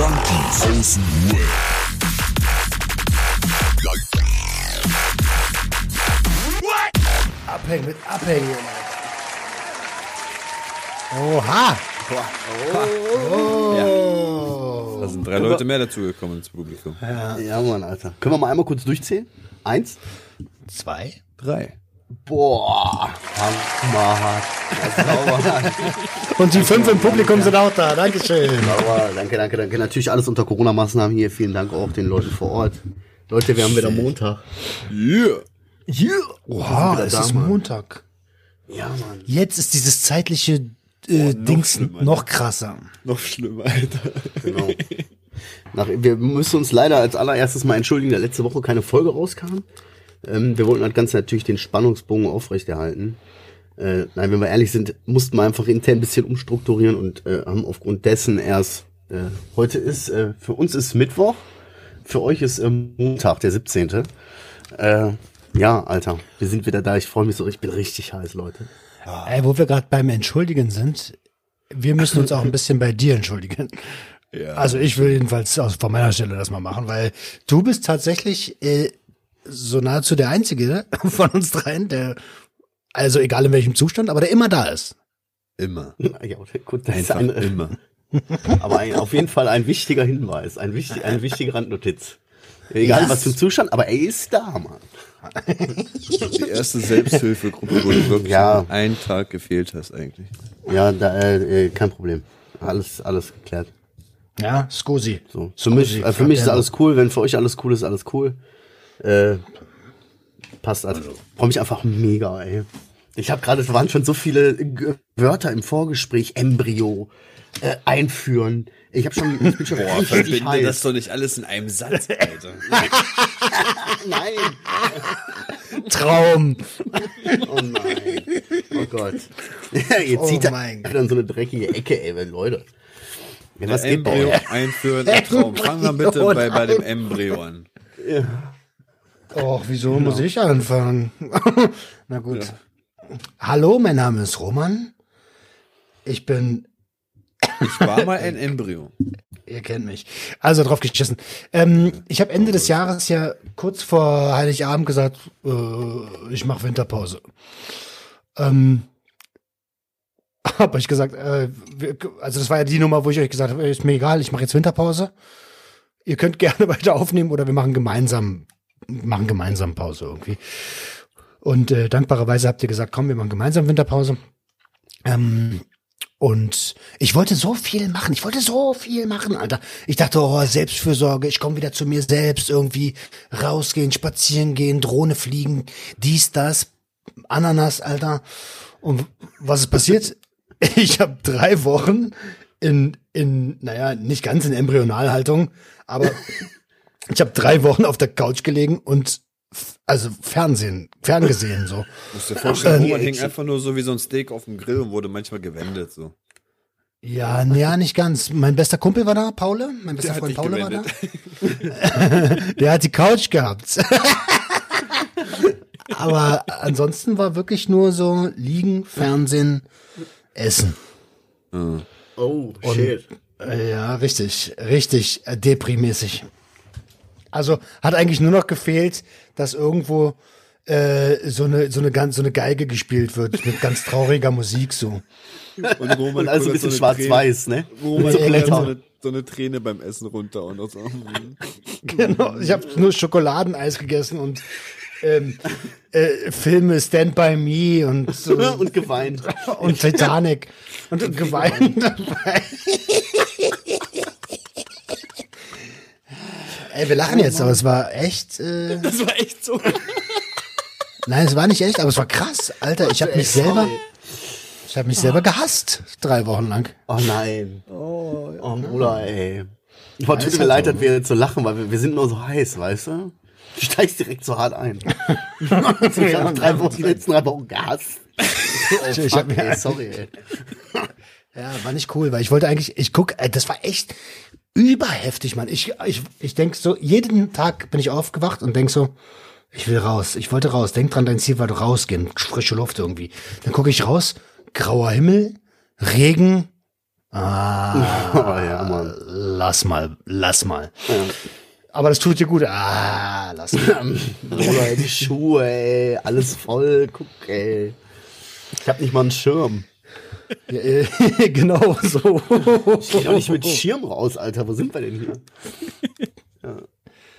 Junkies aus dem Web. Abhängen mit Abhängen. Oha. Da sind drei Leute mehr dazugekommen ins Publikum. Ja, Mann, Alter. Können wir mal einmal kurz durchzählen? Eins. Zwei. Drei. Boah. Hammerhart. Und die fünf im Publikum sind auch da. Dankeschön. sauber. Danke, danke, danke. Natürlich alles unter Corona-Maßnahmen hier. Vielen Dank auch den Leuten vor Ort. Leute, wir haben wieder Montag. Yeah. Yeah. Oha, wieder es da, ist Mann. Montag. Ja, Mann. Jetzt ist dieses zeitliche äh, Dings schlimmer, noch krasser. Noch schlimmer, Alter. Genau. Nach, wir müssen uns leider als allererstes mal entschuldigen, dass letzte Woche keine Folge rauskam. Ähm, wir wollten das Ganze natürlich den Spannungsbogen aufrechterhalten. Äh, nein, wenn wir ehrlich sind, mussten wir einfach intern ein bisschen umstrukturieren und äh, haben aufgrund dessen erst, äh, heute ist, äh, für uns ist Mittwoch, für euch ist ähm, Montag, der 17. Äh, ja, Alter, wir sind wieder da. Ich freue mich so, ich bin richtig heiß, Leute. Ey, wo wir gerade beim Entschuldigen sind, wir müssen uns auch ein bisschen bei dir entschuldigen. Ja. Also ich will jedenfalls aus, von meiner Stelle das mal machen, weil du bist tatsächlich äh, so nahezu der Einzige von uns dreien, der, also egal in welchem Zustand, aber der immer da ist. Immer. Ja, gut, das ist Einfach ein, immer. Aber ein, auf jeden Fall ein wichtiger Hinweis, ein wichtig, eine wichtige Randnotiz. Egal was für ein Zustand, aber er ist da, Mann. Die erste Selbsthilfegruppe, wo du wirklich Ja. einen Tag gefehlt hast eigentlich. Ja, da, äh, äh, kein Problem. Alles, alles geklärt. Ja, Scusi. So. Für mich, äh, für mich ist alles cool. Wenn für euch alles cool ist, alles cool. Äh, passt also. Freue mich einfach mega, ey. Ich habe gerade, es waren schon so viele G Wörter im Vorgespräch. Embryo, äh, einführen. Ich habe schon, ich bin schon Boah, richtig verbinde heiß. das doch nicht alles in einem Satz, Alter. Nein. Traum. Oh nein. Oh Gott. Jetzt Oh zieht er mein in so eine dreckige Ecke, ey, Leute. Ja, was geht bei Embryo euch? einführen, ein Traum. Fangen wir bitte bei, bei dem Embryo an. Och, wieso muss ich anfangen? Na gut. Hallo, mein Name ist Roman. Ich bin Ich war mal ein Embryo. Ihr kennt mich. Also drauf geschissen. Ähm, ich habe Ende des Jahres ja kurz vor Heiligabend gesagt, äh, ich mache Winterpause. Ähm, habe ich gesagt, äh, also das war ja die Nummer, wo ich euch gesagt habe, ist mir egal, ich mache jetzt Winterpause. Ihr könnt gerne weiter aufnehmen oder wir machen gemeinsam, machen gemeinsam Pause irgendwie. Und äh, dankbarerweise habt ihr gesagt, komm, wir machen gemeinsam Winterpause. Ähm, und ich wollte so viel machen. Ich wollte so viel machen, Alter. Ich dachte, oh, Selbstfürsorge, ich komme wieder zu mir selbst, irgendwie rausgehen, spazieren gehen, Drohne fliegen, dies, das, Ananas, Alter. Und was ist passiert? Ich habe drei Wochen in, in, naja, nicht ganz in Embryonalhaltung, aber ich habe drei Wochen auf der Couch gelegen und also Fernsehen, ferngesehen so. Musst dir vorstellen, Ähm, Roman hing einfach nur so wie so ein Steak auf dem Grill und wurde manchmal gewendet, so. Ja, ja, nicht ganz. Mein bester Kumpel war da, Paule. Mein bester Der Freund Paule war da. Der hat die Couch gehabt. Aber ansonsten war wirklich nur so liegen, Fernsehen, Essen. Oh, shit. Äh, Ja, richtig, richtig äh, deprimäßig. Also hat eigentlich nur noch gefehlt, dass irgendwo äh, so eine so eine ganz so eine Geige gespielt wird mit ganz trauriger Musik so. Und Roman Und also ein bisschen so schwarz-weiß, ne? Roman so so so eine Träne beim Essen runter und so. Genau. Ich habe nur Schokoladeneis gegessen und ähm, äh, Filme Stand by Me und so. Und geweint. und Titanic und, und geweint dabei. Ey, wir lachen jetzt, aber es war echt. Äh, Das war echt so. nein, es war nicht echt, aber es war krass, Alter. Ich habe mich selber, ich habe mich selber gehasst drei Wochen lang. Oh nein. Oh, Bruder, ey. Boah, tut mir leid, dass wir jetzt so lachen, weil wir, wir sind nur so heiß, weißt du? Du steigst direkt so hart ein. ich habe drei Wochen, die letzten drei Wochen gehasst. Oh, Ich fuck, hab mir- ey, sorry, ey. Ja, war nicht cool, weil ich wollte eigentlich, ich guck, ey, das war echt überheftig, Mann. Ich, ich, ich denk so, jeden Tag bin ich aufgewacht und denk so, ich will raus, ich wollte raus. Denk dran, dein Ziel war rausgehen, frische Luft irgendwie. Dann gucke ich raus, grauer Himmel, Regen, Ah, Oh, ja, Mann. lass mal, lass mal. Ja. Aber das tut dir gut. Ah, lass mal. Oder die Schuhe, ey. Alles voll. Guck, ey. Ich hab nicht mal einen Schirm. Ja, äh, genau so. Ich geh doch nicht mit Schirm raus, Alter. Wo sind wir denn hier? Ja.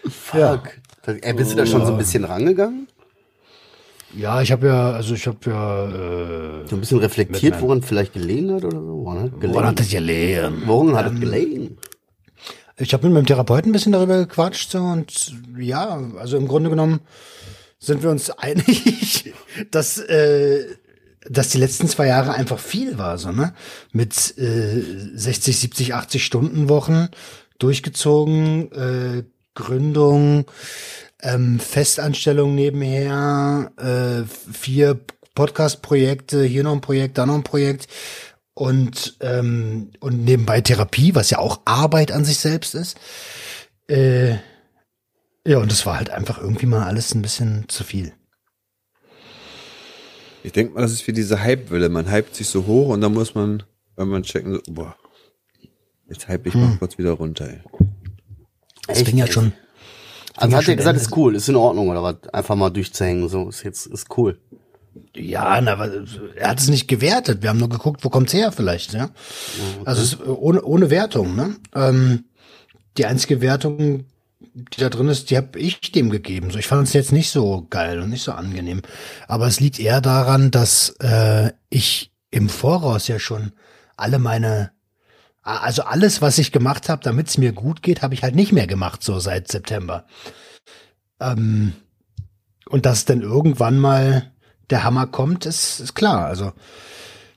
Fuck. Ja. Ey, bist du da schon so ein bisschen rangegangen? Ja, ich habe ja, also ich habe ja, äh, So ein bisschen reflektiert, woran vielleicht gelegen hat oder so? Woran hat gelegen? woran hat das gelegen? Woran hat es gelegen? Ich habe mit meinem Therapeuten ein bisschen darüber gequatscht so, und ja, also im Grunde genommen sind wir uns einig, dass äh, dass die letzten zwei Jahre einfach viel war, so ne, mit äh, 60, 70, 80 Stunden Wochen durchgezogen, äh, Gründung, ähm, Festanstellung nebenher, äh, vier Podcast-Projekte, hier noch ein Projekt, da noch ein Projekt und ähm, und nebenbei Therapie, was ja auch Arbeit an sich selbst ist. Äh, ja, und das war halt einfach irgendwie mal alles ein bisschen zu viel. Ich denke mal, das ist wie diese Hype-Welle. Man hypt sich so hoch und dann muss man, wenn man checken, so, boah, jetzt hype ich mal kurz wieder runter. Ey. Das Echt? fing ja schon. Also hat er gesagt, ist cool, ist in Ordnung oder was? Einfach mal durchzuhängen, so ist jetzt ist cool. Ja, na, aber er hat es nicht gewertet. Wir haben nur geguckt, wo kommt's her vielleicht, ja. Also es, ist ohne, ohne Wertung, ne? Ähm, die einzige Wertung, die da drin ist, die habe ich dem gegeben. So, ich fand es jetzt nicht so geil und nicht so angenehm. Aber es liegt eher daran, dass äh, ich im Voraus ja schon alle meine also alles, was ich gemacht habe, damit es mir gut geht, habe ich halt nicht mehr gemacht, so seit September. Ähm, und dass dann irgendwann mal der Hammer kommt, ist, ist klar. Also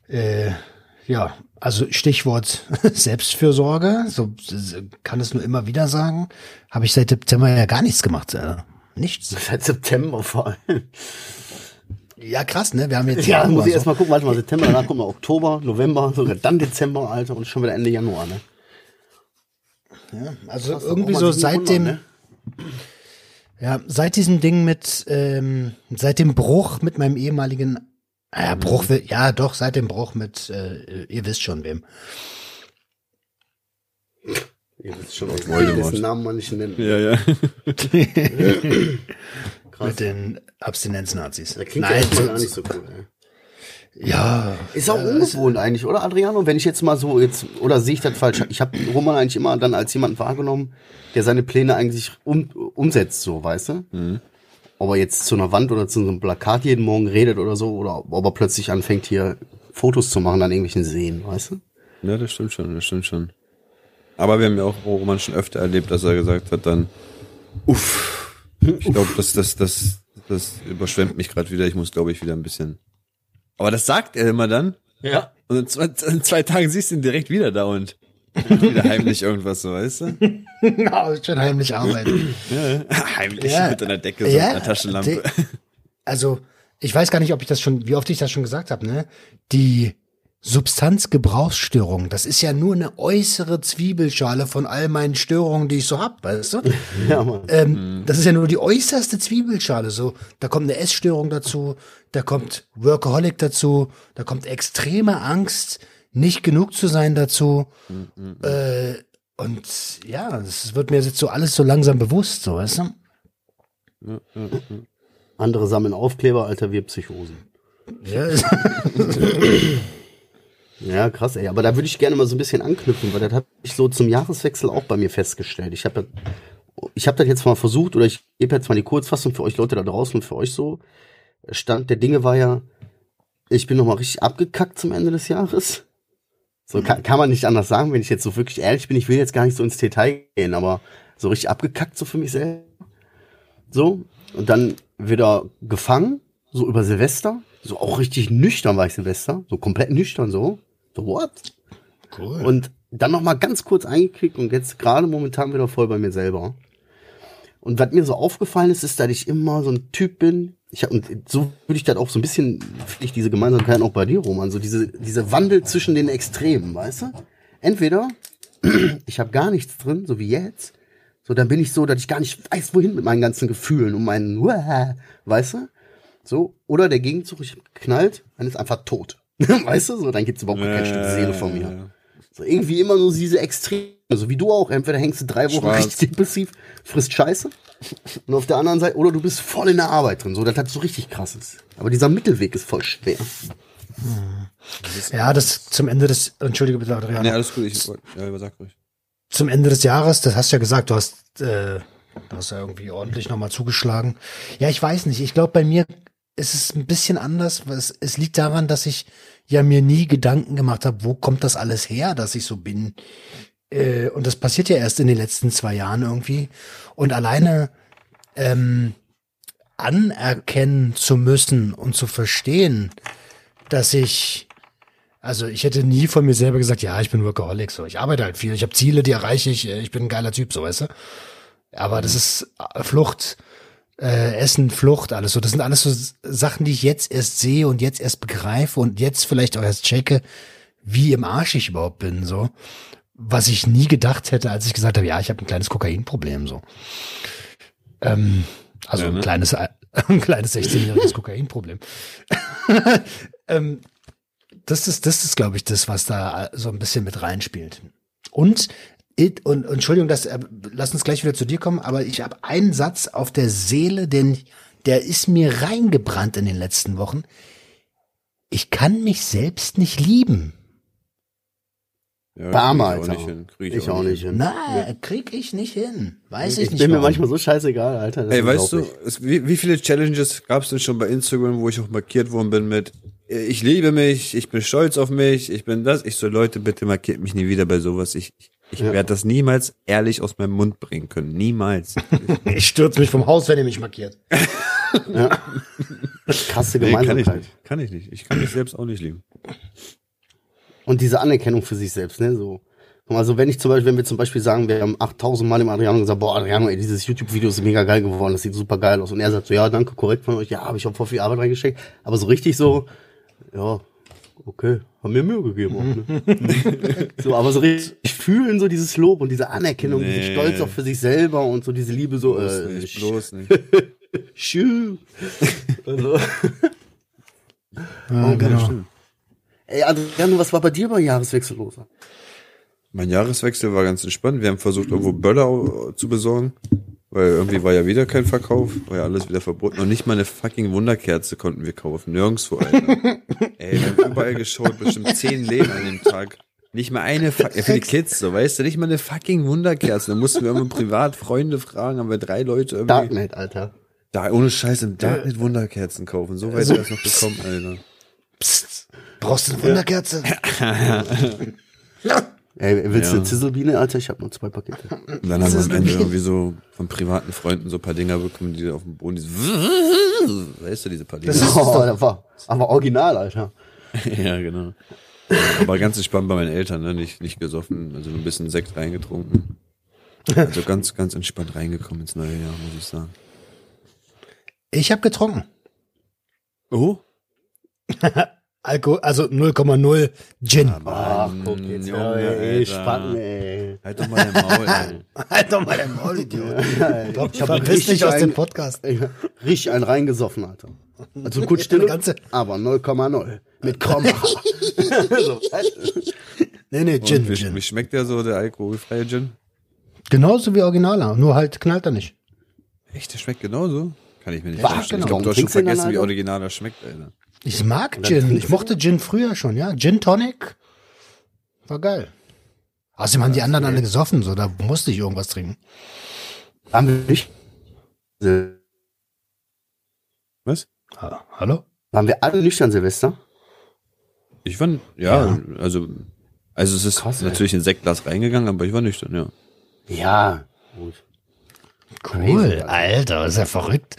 äh, ja, also Stichwort Selbstfürsorge, so kann es nur immer wieder sagen, habe ich seit September ja gar nichts gemacht. Äh, nichts. Seit September vor allem. Ja, krass, ne? Wir haben jetzt Ja, Januar muss ich so. erstmal gucken, warte mal, September, danach kommt mal Oktober, November, sogar dann Dezember, Alter, und schon wieder Ende Januar, ne? Ja, also Krass, irgendwie so seit dem, wundern, ja, seit diesem Ding mit, ähm, seit dem Bruch mit meinem ehemaligen, ja, Bruch, will- ja, doch, seit dem Bruch mit, äh, ihr wisst schon wem. Ihr wisst schon, ich Voldemort. dessen Namen man nicht nennen. Ja, ja. Mit den Abstinenznazis. Nein, ja erstmal gar nicht so cool, ey. ja, Ist auch ungewohnt eigentlich, oder Adriano? Wenn ich jetzt mal so jetzt oder sehe ich das falsch? Ich habe Roman eigentlich immer dann als jemand wahrgenommen, der seine Pläne eigentlich um, umsetzt, so, weißt du? Ob er jetzt zu einer Wand oder zu so einem Plakat jeden Morgen redet oder so, oder ob er plötzlich anfängt hier Fotos zu machen an irgendwelchen Seen, weißt du? Ja, das stimmt schon, das stimmt schon. Aber wir haben ja auch Roman schon öfter erlebt, dass er gesagt hat dann, uff, ich glaube, das, das, das, das überschwemmt mich gerade wieder. Ich muss, glaube ich, wieder ein bisschen. Aber das sagt er immer dann. Ja. Und in zwei, in zwei Tagen siehst du ihn direkt wieder da und wieder heimlich irgendwas, so weißt du? ja, schön heimlich arbeiten. heimlich Ja. mit einer Decke, so Ja, einer Taschenlampe. die- Also, ich weiß gar nicht, ob ich das schon, wie oft ich das schon gesagt habe, ne? Die Substanzgebrauchsstörung, das ist ja nur eine äußere Zwiebelschale von all meinen Störungen, die ich so hab, weißt du? Ja, Mann. Ähm, Das ist ja nur die äußerste Zwiebelschale. So, da kommt eine Essstörung dazu, da kommt Workaholic dazu, da kommt extreme Angst, nicht genug zu sein dazu. Äh, und ja, das wird mir jetzt so alles so langsam bewusst, so, weißt du? Andere sammeln Aufkleber, Alter, wir Psychosen. Ja, Ja, krass, ey. Aber da würde ich gerne mal so ein bisschen anknüpfen, weil das habe ich so zum Jahreswechsel auch bei mir festgestellt. Ich habe ich hab das jetzt mal versucht, oder ich gebe jetzt mal die Kurzfassung für euch Leute da draußen und für euch so. Stand der Dinge war ja, ich bin noch mal richtig abgekackt zum Ende des Jahres. So kann, kann man nicht anders sagen, wenn ich jetzt so wirklich ehrlich bin. Ich will jetzt gar nicht so ins Detail gehen, aber so richtig abgekackt so für mich selber. So. Und dann wieder gefangen, so über Silvester. So auch richtig nüchtern war ich Silvester. So komplett nüchtern so. So, what? cool. Und dann noch mal ganz kurz eingeklickt und jetzt gerade momentan wieder voll bei mir selber. Und was mir so aufgefallen ist, ist, dass ich immer so ein Typ bin. Ich hab, und so würde ich das auch so ein bisschen, finde ich diese Gemeinsamkeit auch bei dir, Roman, so diese, diese Wandel zwischen den Extremen, weißt du? Entweder ich habe gar nichts drin, so wie jetzt, so dann bin ich so, dass ich gar nicht weiß, wohin mit meinen ganzen Gefühlen und meinen, weißt du? So, oder der Gegenzug, ich hab geknallt, dann ist einfach tot. weißt du, so, dann gibt's überhaupt kein Stück Seele von mir. So irgendwie immer nur diese Extreme, so wie du auch. Entweder hängst du drei Wochen Schwarz. richtig depressiv, frisst Scheiße. Und auf der anderen Seite, oder du bist voll in der Arbeit drin. So, das hat so richtig krasses. Aber dieser Mittelweg ist voll schwer. Ja, das zum Ende des, entschuldige bitte, Adrian. Nee, alles gut, ich ja, sag ruhig. zum Ende des Jahres, das hast du ja gesagt, du hast, äh, du hast ja irgendwie ordentlich nochmal zugeschlagen. Ja, ich weiß nicht. Ich glaube, bei mir ist es ein bisschen anders. weil Es, es liegt daran, dass ich ja mir nie Gedanken gemacht habe, wo kommt das alles her, dass ich so bin. Äh, und das passiert ja erst in den letzten zwei Jahren irgendwie. Und alleine ähm, anerkennen zu müssen und zu verstehen, dass ich also ich hätte nie von mir selber gesagt, ja, ich bin Workaholic, so. Ich arbeite halt viel, ich habe Ziele, die erreiche ich, äh, ich bin ein geiler Typ, so, weißt du? Aber das ist äh, Flucht, äh, Essen, Flucht, alles so. Das sind alles so Sachen, die ich jetzt erst sehe und jetzt erst begreife und jetzt vielleicht auch erst checke, wie im Arsch ich überhaupt bin, so. Was ich nie gedacht hätte, als ich gesagt habe, ja, ich habe ein kleines Kokainproblem, so. Ähm, also Ja, ne? ein kleines, ein kleines 16-jähriges Kokainproblem. ähm, das ist, das ist, glaube ich, das, was da so ein bisschen mit reinspielt. Und, und, und Entschuldigung, das, äh, lass uns gleich wieder zu dir kommen, aber ich habe einen Satz auf der Seele, den, der ist mir reingebrannt in den letzten Wochen. Ich kann mich selbst nicht lieben. Ja, Barmer, krieg ich auch Alter. nicht hin. Krieg Ich auch nicht hin. Na, krieg ich nicht hin. Weiß ich, Ich nicht. bin mir warum. manchmal so scheißegal, Alter. das Ey, weißt du, es, wie, wie viele Challenges gab es denn schon bei Instagram, wo ich auch markiert worden bin mit ich liebe mich, ich bin stolz auf mich, ich bin das. Ich so, Leute, bitte markiert mich nie wieder bei sowas. Ich, ich, ich Ja. werde das niemals ehrlich aus meinem Mund bringen können. Niemals. Ich stürze mich vom Haus, wenn ihr mich markiert. Krasse Nee, kann ich Gemeinsamkeit. nicht. Kann ich nicht. Ich kann mich selbst auch nicht lieben. Und diese Anerkennung für sich selbst, ne, so. Also wenn ich zum Beispiel, wenn wir zum Beispiel sagen, wir haben 8000 Mal dem Adriano gesagt, boah, Adriano, ey, dieses YouTube-Video ist mega geil geworden, das sieht super geil aus. Und er sagt so, ja, danke, korrekt von euch, ja, habe ich auch voll viel Arbeit reingesteckt. Aber so richtig so, ja, okay, haben mir Mühe gegeben auch, ne? so, aber so richtig fühlen so dieses Lob und diese Anerkennung, Nee. diesen Stolz auch für sich selber und so diese Liebe so, Bloß äh, nicht, bloß nicht. Schü. Also, Ja, genau. Ey, Adriano, was war bei dir bei Jahreswechsel los? Mein Jahreswechsel war ganz entspannt. Wir haben versucht, irgendwo Böller zu besorgen. Weil irgendwie war ja wieder kein Verkauf, war ja alles wieder verboten. Und nicht mal eine fucking Wunderkerze konnten wir kaufen. Nirgendwo, Alter. Ey, wir haben überall geschaut, bestimmt zehn Läden an dem Tag. Nicht mal eine, Fu- ja, für die Kids, so, weißt du, nicht mal eine fucking Wunderkerze. Da mussten wir irgendwie privat Freunde fragen, haben wir drei Leute irgendwie. Darknet, Alter. Da, ohne Scheiß im Darknet Wunderkerzen kaufen. So weit wir das noch bekommen, Alter. Psst, brauchst du eine Wunderkerze? Ey, willst du Ja. eine Zizzlebiene, Alter? Ich habe nur zwei Pakete. Und dann haben wir am Ende irgendwie so von privaten Freunden so ein paar Dinger bekommen, die auf dem Boden, diese, weißt du, diese paar Dinger. Oh, das war aber original, Alter. ja, genau. Aber ganz entspannt bei meinen Eltern, ne? nicht, nicht gesoffen, also ein bisschen Sekt reingetrunken. Also ganz, ganz entspannt reingekommen ins neue Jahr, muss ich sagen. Ich habe getrunken. Oh? Alkohol, also 0,0 Gin. Ach, guck jetzt, Junge, Junge, ey, Alter. Spacken, ey. Halt doch mal dein Maul, ey. Halt doch mal dein Maul, Idiot. Ich hab Verpiss richtig dich aus dem Podcast. Ey, Richtig einen reingesoffen, Alter. Also kurz stille, Eine ganze- aber 0,0. Mit Komma. so, Nee, nee, Gin, wie, Gin. wie schmeckt der so, der alkoholfreie Gin? Genauso wie Originaler, nur halt knallt er nicht. Echt, der schmeckt genauso? Kann ich mir nicht vorstellen. Genau. Ich glaube, du hast schon vergessen, wie Alter? originaler schmeckt, Alter. Ich mag Gin. Ich mochte Gin früher schon, ja. Gin Tonic. War geil. Außerdem haben die anderen alle gesoffen, so, da musste ich irgendwas trinken. Haben wir nicht? Was? Ha- Hallo? Waren wir alle nüchtern, Silvester? Ich war, ja, Ja. also, also es ist Krass, ey. natürlich in Sektglas reingegangen, aber ich war nüchtern, ja. Ja. Gut. Cool, Alter, ist ja verrückt.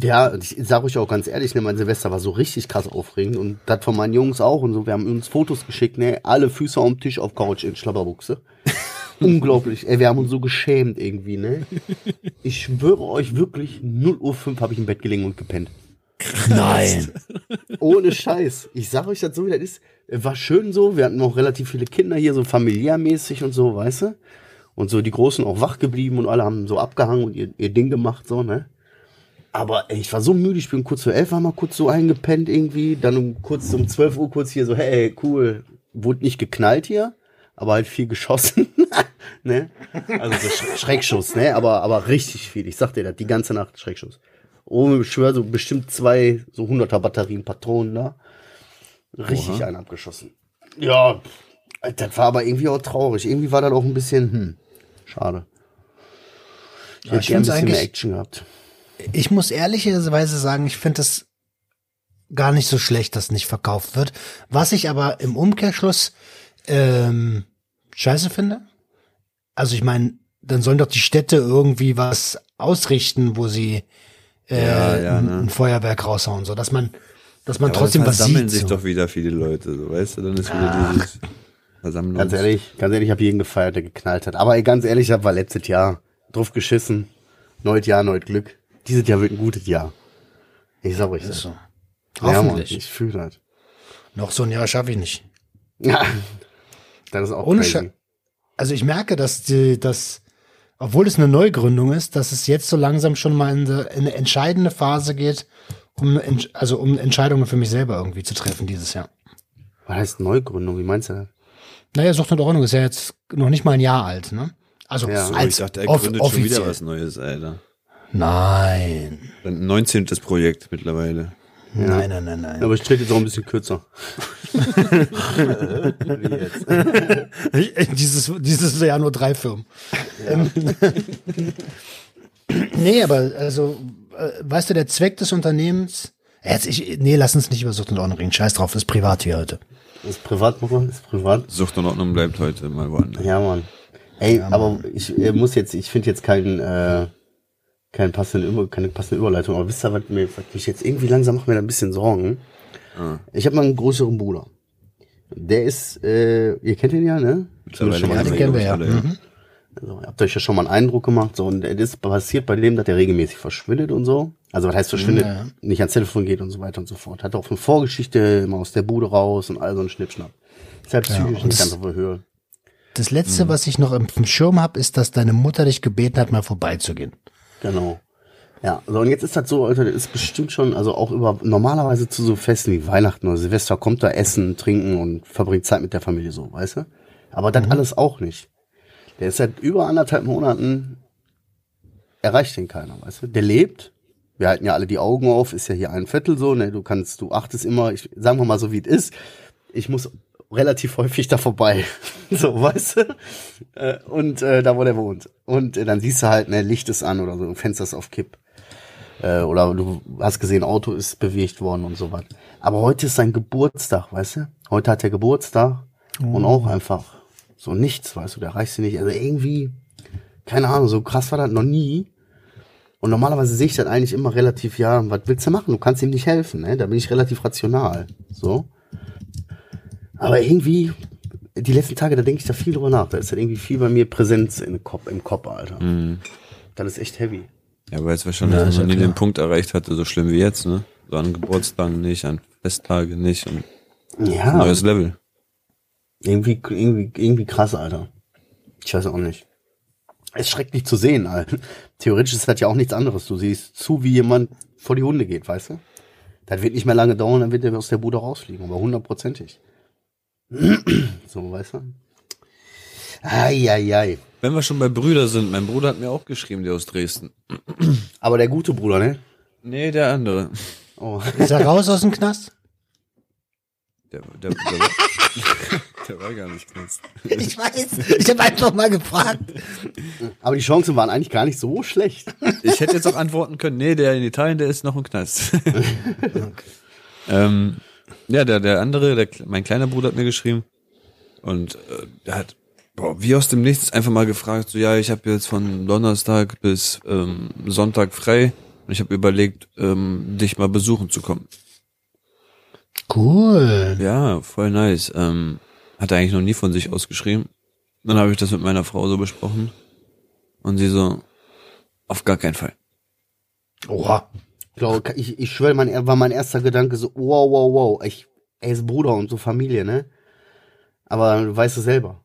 Ja, ich sag euch auch ganz ehrlich, ne, mein Silvester war so richtig krass aufregend und das von meinen Jungs auch und so. Wir haben uns Fotos geschickt, ne, alle Füße am Tisch auf Couch in Schlabberbuchse. Unglaublich, ey, wir haben uns so geschämt irgendwie, ne. Ich schwöre euch wirklich, 0 Uhr 5 habe ich im Bett gelegen und gepennt. Nein. Ohne Scheiß. Ich sag euch das so, wie das ist. War schön so. Wir hatten noch relativ viele Kinder hier, so familiärmäßig und so, weißt du? Und so die Großen auch wach geblieben und alle haben so abgehangen und ihr, ihr Ding gemacht, so, ne? Aber ey, ich war so müde, ich bin kurz vor elf, war mal kurz so eingepennt irgendwie. Dann um kurz um 12 Uhr kurz hier so, hey, cool, wurde nicht geknallt hier. aber halt viel geschossen. ne? Also so Sch Schreckschuss, ne? Aber, aber richtig viel. Ich sag dir das, die ganze Nacht Schreckschuss. Oh, ich schwör, so bestimmt zwei, so 100er Batterien Patronen da. Richtig einen abgeschossen. Ja, das war aber irgendwie auch traurig. Irgendwie war das auch ein bisschen, hm, schade. Ich hätte ich gern ein bisschen mehr Action gehabt. Ich muss ehrlicherweise sagen, ich finde es gar nicht so schlecht, dass nicht verkauft wird. Was ich aber im Umkehrschluss ähm, scheiße finde. Also ich meine, dann sollen doch die Städte irgendwie was ausrichten, wo sie äh, Ja, ja, ein, ne? ein Feuerwerk raushauen, so dass man, dass man Aber trotzdem was versammeln sieht. sich so. doch wieder viele Leute, so, weißt du? Dann ist wieder dieses Versammlung. Ganz ehrlich, ganz ehrlich, ich habe jeden gefeiert, der geknallt hat. Aber ey, ganz ehrlich, das war letztes Jahr. Drauf geschissen. Neues Jahr, neues Glück. Dieses Jahr wird ein gutes Jahr. Ich sag euch das. Ist so. Ja, Mann, Hoffentlich. ich fühle das. Noch so ein Jahr schaffe ich nicht. Ja. Das ist auch Ohne crazy. Also ich merke, dass die, dass, obwohl es eine Neugründung ist, dass es jetzt so langsam schon mal in, eine- in eine entscheidende Phase geht, um, also um Entscheidungen für mich selber irgendwie zu treffen dieses Jahr. Was heißt Neugründung? Wie meinst du das? Naja, Sucht und Ordnung ist ja jetzt noch nicht mal ein Jahr alt, ne? Also Ja. So, als ich dachte, er gründet schon offiziell. wieder was Neues, Alter. Nein. Ein 19. Projekt mittlerweile. Nein, nein, nein, nein. Aber ich trete jetzt auch ein bisschen kürzer. Dieses, dieses Jahr nur drei Firmen. Ähm, nee, aber also, äh, weißt du, der Zweck des Unternehmens, jetzt ich, nee, lass uns nicht über Sucht und Ordnung reden. Scheiß drauf, ist privat hier heute. Ist privat, Mann? Ist privat? Sucht und Ordnung bleibt heute mal woanders. Ja, Mann. Ey, aber ich äh, muss jetzt, ich finde jetzt keinen, äh, keinen passenden, Über- keine passende Überleitung. Aber wisst ihr, was mir, was mich jetzt irgendwie langsam macht mir da ein bisschen Sorgen. Ich habe mal einen größeren Bruder. Der ist, äh, ihr kennt ihn ja, ne? Mittlerweile Schon mal Ja, den kennen wir ja. Mhm. Also, ihr habt euch ja schon mal einen Eindruck gemacht, so, und es ist passiert bei dem, dass der regelmäßig verschwindet und so. Also, was heißt verschwindet? Ja. Nicht ans Telefon geht und so weiter und so fort. Hat auch eine Vorgeschichte immer aus der Bude raus und all so ein Schnippschnapp. Ist halt psychisch nicht das- ganz auf der Höhe. Das letzte, Mhm. was ich noch im, im Schirm habe, ist, dass deine Mutter dich gebeten hat, mal vorbeizugehen. Genau. Ja, so, und jetzt ist das so, Alter, das ist bestimmt schon, also auch über, normalerweise zu so Festen wie Weihnachten oder Silvester kommt da Essen, Trinken und verbringt Zeit mit der Familie so, weißt du? Aber das alles auch nicht. Der ist seit über anderthalb Monaten, erreicht den keiner, weißt du? Der lebt, wir halten ja alle die Augen auf, ist ja hier ein Viertel so, ne, du kannst, du achtest immer, ich, sagen wir mal so, wie es ist, ich muss relativ häufig da vorbei, so, weißt du? Äh, und äh, da, wo der wohnt. Und äh, dann siehst du halt, ne, Licht ist an oder so, Fenster ist auf Kipp. Äh, oder du hast gesehen, Auto ist bewegt worden und so was. Aber heute ist sein Geburtstag, weißt du? Heute hat er Geburtstag und auch einfach so nichts, weißt du, der reicht sie nicht. Also irgendwie, keine Ahnung, so krass war das noch nie. Und normalerweise sehe ich das eigentlich immer relativ, ja, was willst du machen? Du kannst ihm nicht helfen, ne? Da bin ich relativ rational. So. Aber irgendwie, die letzten Tage, da denke ich da viel drüber nach. Da ist halt irgendwie viel bei mir Präsenz den Kopf, im Kopf, Alter. Das ist echt heavy. Ja, weil es wahrscheinlich Ja, noch nie klar. den Punkt erreicht hatte, so schlimm wie jetzt, ne? So an Geburtstagen nicht, an Festtage nicht und Ja, neues Level. irgendwie, irgendwie, irgendwie krass, Alter. Ich weiß auch nicht. Es ist schrecklich zu sehen, Alter. Theoretisch ist das ja auch nichts anderes. Du siehst zu, wie jemand vor die Hunde geht, weißt du? Das wird nicht mehr lange dauern, dann wird er aus der Bude rausfliegen, aber hundertprozentig. so, weißt du? Eieiei. Wenn wir schon bei Brüder sind, mein Bruder hat mir auch geschrieben, der aus Dresden. Aber der gute Bruder, ne? Nee, der andere. Oh. Ist er raus aus dem Knast? Der, der, der, war, der war gar nicht Knast. Ich weiß. Ich habe einfach mal gefragt. Aber die Chancen waren eigentlich gar nicht so schlecht. Ich hätte jetzt auch antworten können, nee, der in Italien, der ist noch im Knast. ähm, ja, der, der andere, der, mein kleiner Bruder hat mir geschrieben und äh, der hat boah, wie aus dem Nichts einfach mal gefragt, so ja, ich habe jetzt von Donnerstag bis ähm, Sonntag frei und ich habe überlegt, ähm, dich mal besuchen zu kommen. Cool. Ja, voll nice. Ähm, hat er eigentlich noch nie von sich ausgeschrieben. Dann habe ich das mit meiner Frau so besprochen und sie so, auf gar keinen Fall. Oha. Ich glaube, ich, ich schwöre, mein, war mein erster Gedanke so, wow, wow, wow, ich, er ist Bruder und so Familie, ne? Aber du weißt es selber.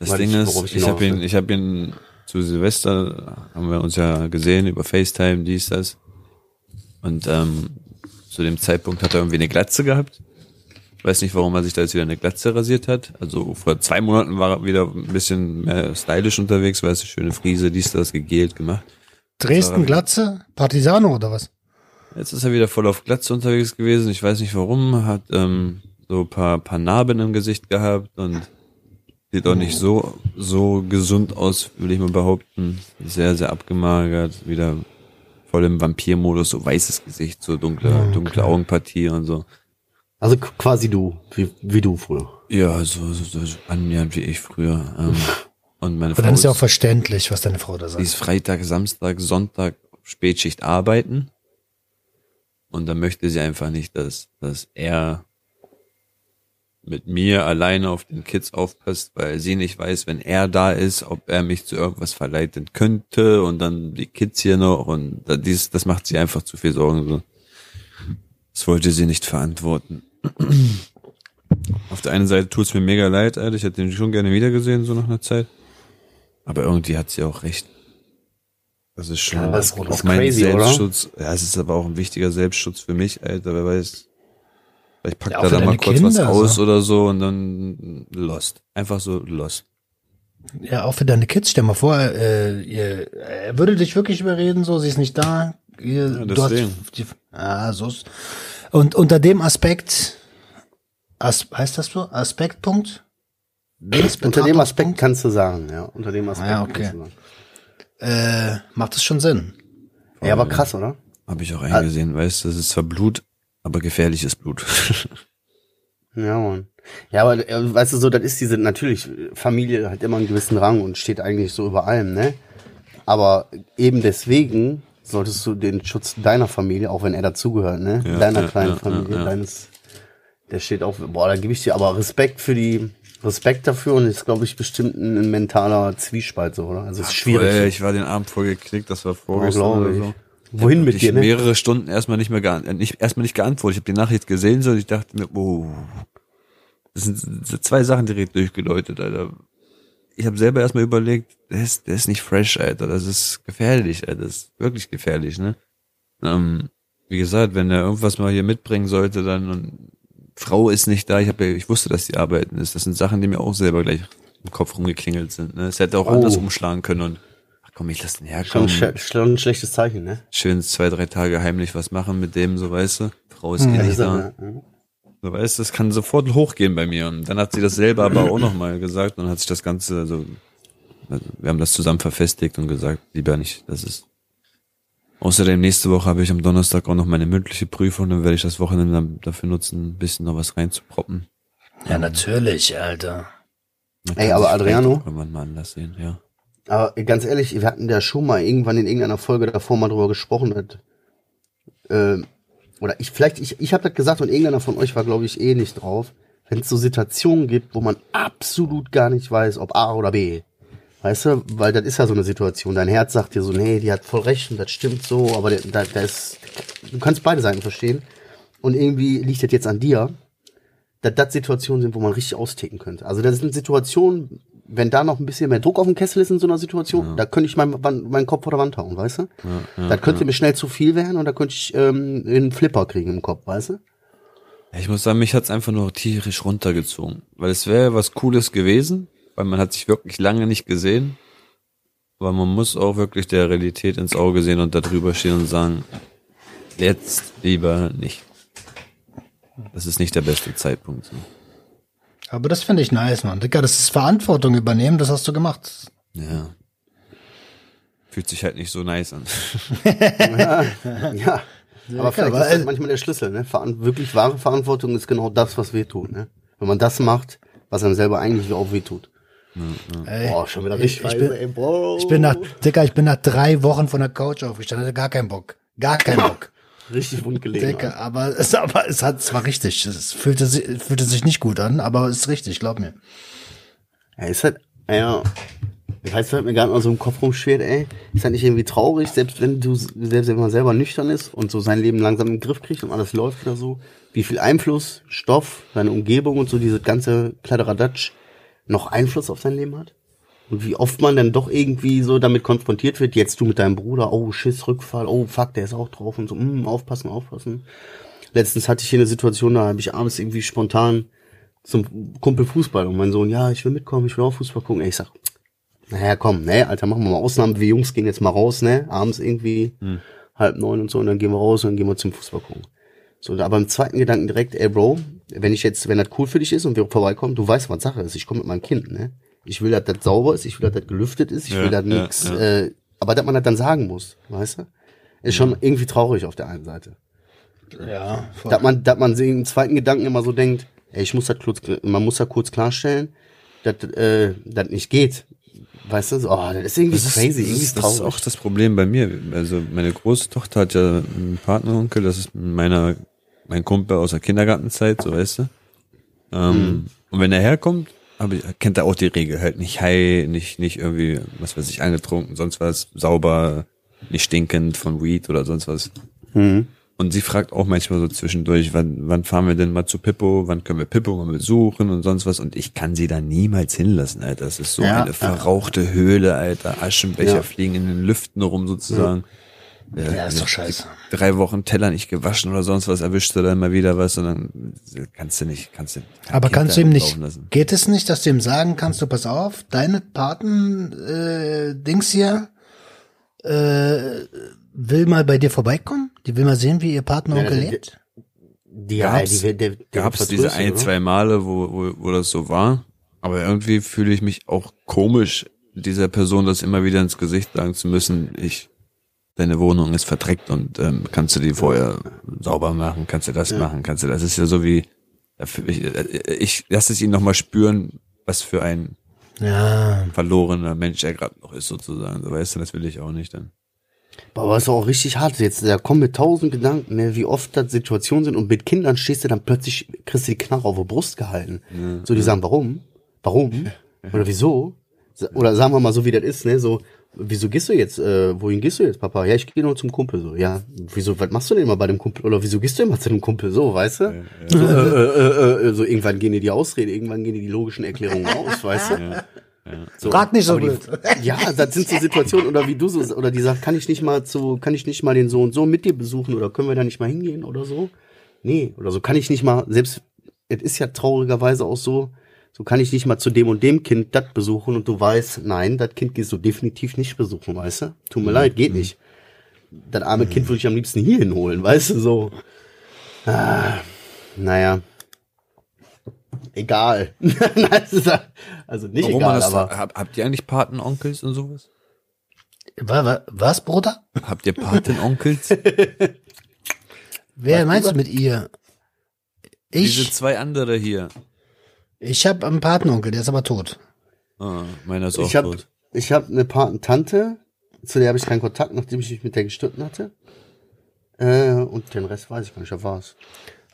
Das Ding ich- ist, ich ich habe ihn, ich habe ihn zu Silvester haben wir uns ja gesehen über FaceTime, dies, das. Und ähm, zu dem Zeitpunkt hat er irgendwie eine Glatze gehabt. Weiß nicht, warum er sich da jetzt wieder eine Glatze rasiert hat. Also vor zwei Monaten war er wieder ein bisschen mehr stylisch unterwegs, weißt du, schöne Friese, dies, das, gegelt gemacht. Dresden, Glatze, Partisano oder was? Jetzt ist er wieder voll auf Glatze unterwegs gewesen. Ich weiß nicht warum. Hat ähm, so ein paar, paar Narben im Gesicht gehabt und sieht auch nicht so, so gesund aus, würde ich mal behaupten. Sehr, sehr abgemagert. Wieder voll im Vampirmodus, so weißes Gesicht, so dunkle, Okay. dunkle Augenpartie und so. Also quasi du, wie, wie du früher. Ja, so, so, so annähernd wie ich früher. Ähm, und meine Frau dann ist ja auch verständlich, was deine Frau da die sagt. ist Freitag, Samstag, Sonntag Spätschicht arbeiten. Und dann möchte sie einfach nicht, dass, dass er mit mir alleine auf den Kids aufpasst, weil sie nicht weiß, wenn er da ist, ob er mich zu irgendwas verleiten könnte und dann die Kids hier noch und dies, das macht sie einfach zu viel Sorgen. So. Das wollte sie nicht verantworten. Auf der einen Seite tut's mir mega leid, Alter. Ich hätte ihn schon gerne wiedergesehen, so nach einer Zeit. Aber irgendwie hat sie auch recht. Das ist schon Ja, es auch ist mein crazy, oder? Selbstschutz. Ja, es ist aber auch ein wichtiger Selbstschutz für mich, Alter. Wer weiß. Vielleicht packt Ja, da mal deine kurz was Kinder, aus so. oder so und dann lost. Einfach so lost. Ja, auch für deine Kids, stell mal vor, äh, ihr, er würde dich wirklich überreden, so, sie ist nicht da. Ihr, Ja, du hast die, ah, so ist. Und unter dem Aspekt, As, heißt das so? Aspektpunkt? Unter dem Aspekt kannst du sagen, ja. Unter dem Aspekt Ja, okay. kannst du sagen. Äh, macht es schon Sinn. Ja, aber krass, oder? Habe ich auch Ah. eingesehen. Weißt du, das ist zwar Blut, aber gefährliches Blut. Ja, Mann. Ja, aber äh, weißt du so, das ist diese, natürlich, Familie hat immer einen gewissen Rang und steht eigentlich so über allem, ne? Aber eben deswegen solltest du den Schutz deiner Familie, auch wenn er dazugehört, ne? Ja, Deiner ja, kleinen ja, Familie, ja, ja. deines, der steht auf, boah, da gebe ich dir aber Respekt für die, Respekt dafür und ist, glaube ich, bestimmt ein, ein mentaler Zwiespalt so, oder? Also es ist schwierig. Ey, ich war den Abend voll geknickt, das war Oh, vorgestern glaube oder ich. so. Wohin Hab mit ich dir, ne? mehrere Stunden erstmal nicht mehr geant äh, nicht, erstmal nicht geantwortet. Ich habe die Nachricht gesehen, so und ich dachte mir, oh, das sind, das sind zwei Sachen direkt durchgeläutet, Alter. Ich habe selber erstmal überlegt, der ist, der ist nicht fresh, Alter. Das ist gefährlich, Alter. Das ist wirklich gefährlich, ne? Ähm, wie gesagt, wenn er irgendwas mal hier mitbringen sollte, dann und Frau ist nicht da. Ich habe, ja, ich wusste, dass die arbeiten ist. Das sind Sachen, die mir auch selber gleich im Kopf rumgeklingelt sind. Ne? Es hätte auch Oh. anders umschlagen können und ach komm, ich lass den Schon, herkommen sch- schon ein schlechtes Zeichen, ne? schön zwei, drei Tage heimlich was machen mit dem, so weißt du. Frau ist eh Das nicht da. ja. So weißt du, das kann sofort hochgehen bei mir. Und dann hat sie das selber aber auch nochmal gesagt und hat sich das Ganze, also, also wir haben das zusammen verfestigt und gesagt, lieber nicht, das ist. Außerdem nächste Woche habe ich am Donnerstag auch noch meine mündliche Prüfung, dann werde ich das Wochenende dann dafür nutzen, ein bisschen noch was reinzuproppen. Ja, natürlich, Alter. Ey, aber Adriano? Irgendwann mal anders sehen, ja. Aber ganz ehrlich, wir hatten ja schon mal irgendwann in irgendeiner Folge davor mal drüber gesprochen, dass, äh, oder ich vielleicht, ich, ich habe das gesagt und irgendeiner von euch war, glaube ich, eh nicht drauf. Wenn es so Situationen gibt, wo man absolut gar nicht weiß, ob A oder B. Weißt du, weil das ist ja so eine Situation. Dein Herz sagt dir so, nee, die hat voll recht und das stimmt so, aber da, da ist, du kannst beide Seiten verstehen. Und irgendwie liegt das jetzt an dir, dass das Situationen sind, wo man richtig austicken könnte. Also das sind Situationen, wenn da noch ein bisschen mehr Druck auf dem Kessel ist in so einer Situation, da könnte ich meinen meinen Kopf vor der Wand hauen, weißt du? das könnte mir schnell zu viel werden und da könnte ich ähm, einen Flipper kriegen im Kopf, weißt du? Ja, Ich muss sagen, mich hat's einfach nur tierisch runtergezogen. Weil es wäre was Cooles gewesen, weil man hat sich wirklich lange nicht gesehen. Aber man muss auch wirklich der Realität ins Auge sehen und da drüber stehen und sagen, jetzt lieber nicht. Das ist nicht der beste Zeitpunkt. So. Aber das finde ich nice, Mann. Digga, das ist Verantwortung übernehmen, das hast du gemacht. Ja. Fühlt sich halt nicht so nice an. Ja. Aber vielleicht aber, ist das manchmal der Schlüssel, ne? Veran wirklich wahre Verantwortung ist genau das, was weh tut, ne? Wenn man das macht, was einem selber eigentlich auch weh tut. Ey, Boah, schon wieder ich, richtig ich, bin, weise, ey, Bro. ich bin nach, Digga, ich bin nach drei Wochen von der Couch aufgestanden, hatte gar keinen Bock. Gar keinen Bock. richtig wund gelegen. Alter. aber es, aber es hat, es war richtig. Es fühlte, si- fühlte sich nicht gut an, aber es ist richtig, glaub mir. Ja, ist halt, ja, ich weiß, was mir gerade mal so im Kopf rumschwert, ey. Ist halt nicht irgendwie traurig, selbst wenn du, selbst wenn man selber nüchtern ist und so sein Leben langsam im Griff kriegt und alles läuft oder so, wie viel Einfluss Stoff, seine Umgebung und so diese ganze Kladderadatsch noch Einfluss auf sein Leben hat? Und wie oft man dann doch irgendwie so damit konfrontiert wird, jetzt du mit deinem Bruder, oh, Schiss, Rückfall, oh, fuck, der ist auch drauf und so, mm, aufpassen, aufpassen. Letztens hatte ich hier eine Situation, da habe ich abends irgendwie spontan zum Kumpel Fußball und mein Sohn, ja, ich will mitkommen, ich will auch Fußball gucken. Ey, ich sag, naja, komm, ne, Alter, machen wir mal Ausnahmen. Wir Jungs gehen jetzt mal raus, ne, abends irgendwie halb neun und so und dann gehen wir raus und dann gehen wir zum Fußball gucken. So, aber im zweiten Gedanken direkt, ey Bro, wenn ich jetzt, wenn das cool für dich ist und wir vorbeikommen, du weißt, was Sache ist. Ich komme mit meinem Kind, ne? Ich will, dass das sauber ist, ich will, dass das gelüftet ist, ich Ja, will, dass ja, nix, ja. Äh, aber dass man das dann sagen muss, weißt du? Ist schon irgendwie traurig auf der einen Seite. Ja, voll. Dass man, dass man sich im zweiten Gedanken immer so denkt, ey, ich muss das kurz, man muss da kurz klarstellen, dass äh, das nicht geht. Weißt du, so, oh, das ist irgendwie Das ist, crazy, das, irgendwie ist, das ist traurig. auch das Problem bei mir. Also meine große Tochter hat ja einen Partneronkel, das ist meiner, mein Kumpel aus der Kindergartenzeit, so weißt du. Ähm, Und wenn er herkommt, ich, kennt er auch die Regel, halt nicht high, nicht, nicht irgendwie, was weiß ich, angetrunken, sonst was, sauber, nicht stinkend von Weed oder sonst was. Mhm. Und sie fragt auch manchmal so zwischendurch, wann, wann fahren wir denn mal zu Pippo, wann können wir Pippo mal besuchen und sonst was. Und ich kann sie da niemals hinlassen, Alter. Das ist so Ja, eine ja. verrauchte Höhle, Alter. Aschenbecher Ja. fliegen in den Lüften rum sozusagen. Ja, ist doch scheiße. Drei Wochen Teller nicht gewaschen oder sonst was, erwischst du dann mal wieder was und dann kannst du nicht, kannst du kein Aber Kind kannst du ihm nicht, lassen. geht es nicht, dass du ihm sagen kannst, du pass auf, deine Paten, äh, Dings hier, äh, will mal bei dir vorbeikommen? Die will mal sehen, wie ihr Partneronkel Ja, lebt? Die, ja, Gab's- die, der, der Gab's diese ein, oder? zwei Male, wo, wo, wo das so war. Aber irgendwie fühle ich mich auch komisch, dieser Person das immer wieder ins Gesicht sagen zu müssen, ich, deine Wohnung ist verdreckt und ähm, kannst du die vorher sauber machen, kannst du das machen, kannst du das. Das ist ja so wie, ich, ich lasse es ihn nochmal spüren, was für ein Ja, verlorener Mensch er gerade noch ist, sozusagen. So weißt du, das will ich auch nicht dann. Aber es ist auch richtig hart jetzt. Da kommen mit tausend Gedanken, ne, wie oft das Situationen sind und mit Kindern stehst du dann plötzlich, kriegst du die Knarre auf die Brust gehalten. So, die sagen, warum? Warum? Oder wieso? Oder sagen wir mal so, wie das ist, ne, so, wieso gehst du jetzt, äh, wohin gehst du jetzt, Papa? Ja, ich gehe nur zum Kumpel, so, ja. Wieso, was machst du denn immer bei dem Kumpel? Oder wieso gehst du immer zu dem Kumpel, so, weißt du? So, äh, äh, äh, so, irgendwann gehen dir die Ausrede, irgendwann gehen dir die logischen Erklärungen aus, weißt du? So, Frag nicht so die- blöd. ja, das sind so Situationen, oder wie du so, oder die sagt, kann ich nicht mal zu, kann ich nicht mal den so und so mit dir besuchen, oder können wir da nicht mal hingehen, oder so? Nee, oder so kann ich nicht mal, selbst, es ist ja traurigerweise auch so, so kann ich nicht mal zu dem und dem Kind das besuchen und du weißt, nein, das Kind gehst du definitiv nicht besuchen, weißt du? Tut mir leid, geht nicht. Das arme Kind würde ich am liebsten hier hinholen, weißt du, so. Ah, naja. Egal. Also nicht Warum egal, das, aber. hab, habt ihr eigentlich Patenonkels und sowas? wa, wa, was, Bruder? Habt ihr Patenonkels? Wer meinst du mit ihr? Diese Ich, zwei andere hier. Ich habe einen Patenonkel, der ist aber tot. Ah, meiner ist auch Ich habe tot. ich hab eine Patentante, zu der habe ich keinen Kontakt, nachdem ich mich mit der gestritten hatte. Äh, und den Rest weiß ich gar nicht, wer war's.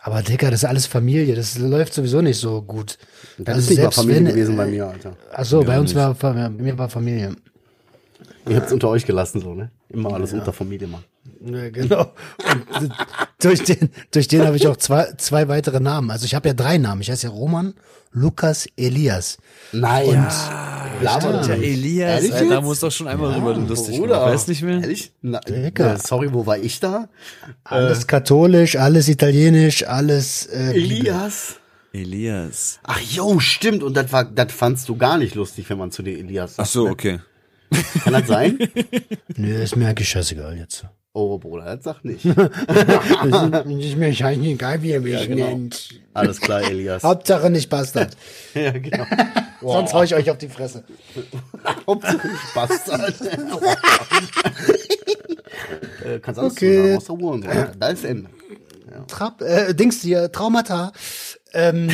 Aber Digga, das ist alles Familie, das läuft sowieso nicht so gut. Das Also ist nicht mal Familie wenn- gewesen bei mir, Alter. Ach so, bei uns nicht. war, bei mir war Familie. Ihr habt's unter euch gelassen, so, ne? Immer alles unter Familie, Mann. Ja, genau. Und durch den, durch den habe ich auch zwei, zwei weitere Namen. Also ich habe ja drei Namen. Ich heiße ja Roman, Lukas, Elias. Nein. Laber doch Ja. Elias, Ehrlich Alter, da muss doch schon einmal rüber lustig Bruder. gemacht. Weißt nicht mehr? Ehrlich? Na, Digga. äh, sorry, wo war ich da? Alles katholisch, alles italienisch, alles äh, Elias. Elias. Ach jo, stimmt. Und das war, das fandst du gar nicht lustig, wenn man zu dir Elias sagt. Ach so, ne? okay. Kann das sein? Nö, ist mir eigentlich scheißegal jetzt. Oh, Bruder, das sagt nicht. Das ist mir scheißegal, wie ihr mich genau. nennt. Alles klar, Elias. Hauptsache nicht Bastard. ja, genau. Sonst hau ich euch auf die Fresse. Hauptsache nicht Bastard. äh, kannst alles Okay. okay. sagen, außer Hurensohn. Da ist Ende. Trab, äh, Dings hier, Traumata. Ähm,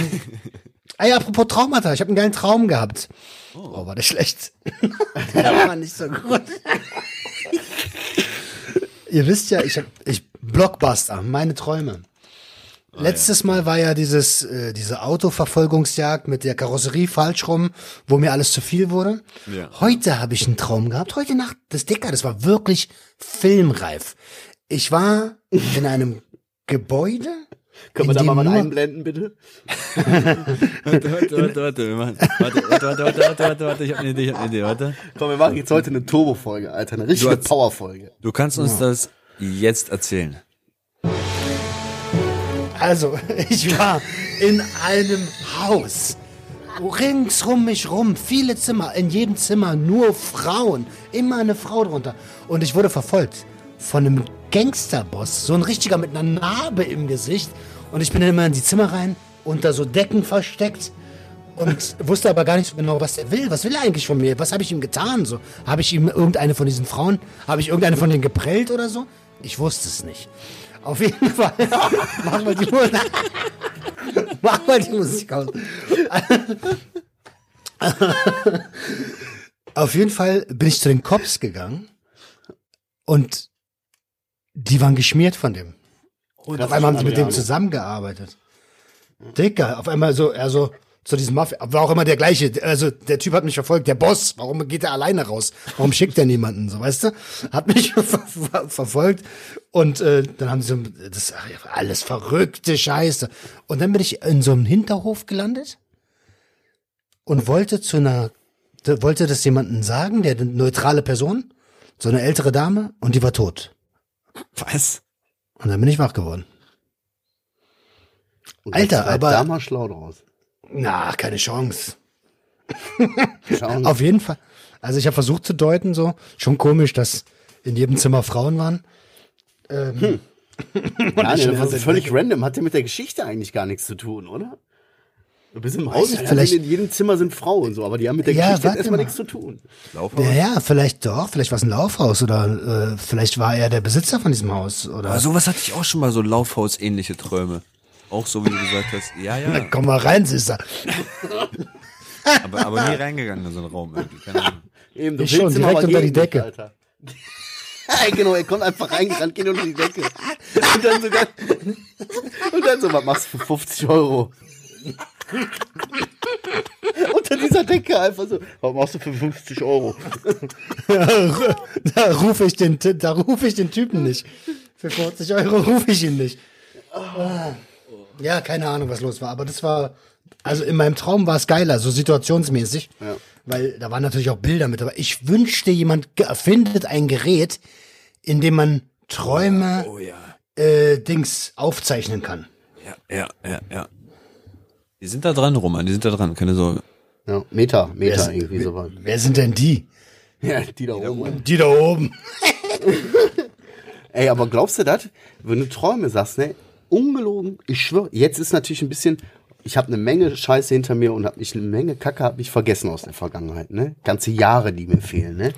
ah ja, apropos Traumata, ich habe einen geilen Traum gehabt. Oh, war der schlecht. der war nicht so gut. Ihr wisst ja, ich hab, ich Blockbuster, meine Träume. Letztes Mal war ja dieses, äh, diese Autoverfolgungsjagd mit der Karosserie falsch rum, wo mir alles zu viel wurde. Ja. Heute habe ich einen Traum gehabt. Heute Nacht, das Dicker, das war wirklich filmreif. Ich war in einem Gebäude. Können wir da mal was einblenden, bitte? Warte, warte, warte, warte, wir machen. Warte, warte, warte, warte, warte, warte, warte, ich hab eine Idee, ich hab eine Idee, warte. Komm, wir machen jetzt heute eine Turbo-Folge, Alter. Eine richtige Power-Folge. Du kannst uns das jetzt erzählen. Also, ich war in einem Haus. Ringsrum mich rum, viele Zimmer, in jedem Zimmer nur Frauen, immer eine Frau drunter. Und ich wurde verfolgt von einem Gangsterboss, so ein richtiger mit einer Narbe im Gesicht. Und ich bin dann immer in die Zimmer rein, unter so Decken versteckt und wusste aber gar nicht so genau, was er will. Was will er eigentlich von mir? Was habe ich ihm getan? So, habe ich ihm irgendeine von diesen Frauen, habe ich irgendeine von denen geprellt oder so? Ich wusste es nicht. Auf jeden Fall. Mach mal die Musik. Mach mal die Musik aus. Auf jeden Fall bin ich zu den Cops gegangen und die waren geschmiert von dem. Und auf einmal haben sie mit dem zusammengearbeitet. Dicker, auf einmal so, er so, zu diesem Mafia, war auch immer der gleiche, also der Typ hat mich verfolgt, der Boss, warum geht er alleine raus? Warum schickt er niemanden, so, weißt du? Hat mich ver ver verfolgt und äh, dann haben sie so, das alles verrückte Scheiße. Und dann bin ich in so einem Hinterhof gelandet und wollte zu einer, wollte das jemanden sagen, der eine neutrale Person, so eine ältere Dame, und die war tot. Was? Und dann bin ich wach geworden. Und Alter, aber- Da mal schlau draus. Na, keine Chance. Auf jeden Fall. Also ich habe versucht zu deuten, so schon komisch, dass in jedem Zimmer Frauen waren. Ähm, ich nee, das ist völlig random. Hat ja mit der Geschichte eigentlich gar nichts zu tun, oder? Du bist im Haus, vielleicht- in jedem Zimmer sind Frauen, so, aber die haben mit der Ja, Geschichte erstmal mal. nichts zu tun. ja, ja, vielleicht doch, vielleicht war es ein Laufhaus oder äh, vielleicht war er der Besitzer von diesem Haus oder. Aber sowas hatte ich auch schon mal, so Laufhaus-ähnliche Träume. Auch so, wie du gesagt hast. Ja, Na, ja. komm mal rein, Süßer. Aber, aber nie reingegangen in so einen Raum irgendwie. Keine Ahnung. Eben, du Ich willst schon, direkt unter die Decke. Alter. Ja, genau, er kommt einfach reingerannt, geht unter die Decke. Und dann sogar, und dann so, was machst du für 50 Euro? unter dieser Decke einfach so, was machst du für 50 Euro? da rufe ich den, da rufe ich den Typen nicht. Für 40 Euro rufe ich ihn nicht. Ja, keine Ahnung, was los war, aber das war, also in meinem Traum war es geiler, so situationsmäßig, Ja. weil da waren natürlich auch Bilder mit, aber ich wünschte, jemand ge- findet ein Gerät, in dem man Träume, Oh ja. äh, Dings aufzeichnen kann. Ja, ja, ja, ja. Die sind da dran, Roman, die sind da dran, keine Sorge. Ja, Meter, Meter, Wer ist- irgendwie sowas. Wer sind denn die? Ja, die da oben. Die da oben. Ey, aber glaubst du das? Wenn du Träume sagst, ne? Ungelogen, ich schwöre, jetzt ist natürlich ein bisschen, ich habe eine Menge Scheiße hinter mir und habe mich eine Menge Kacke hab ich vergessen aus der Vergangenheit, ne? Ganze Jahre, die mir fehlen, ne?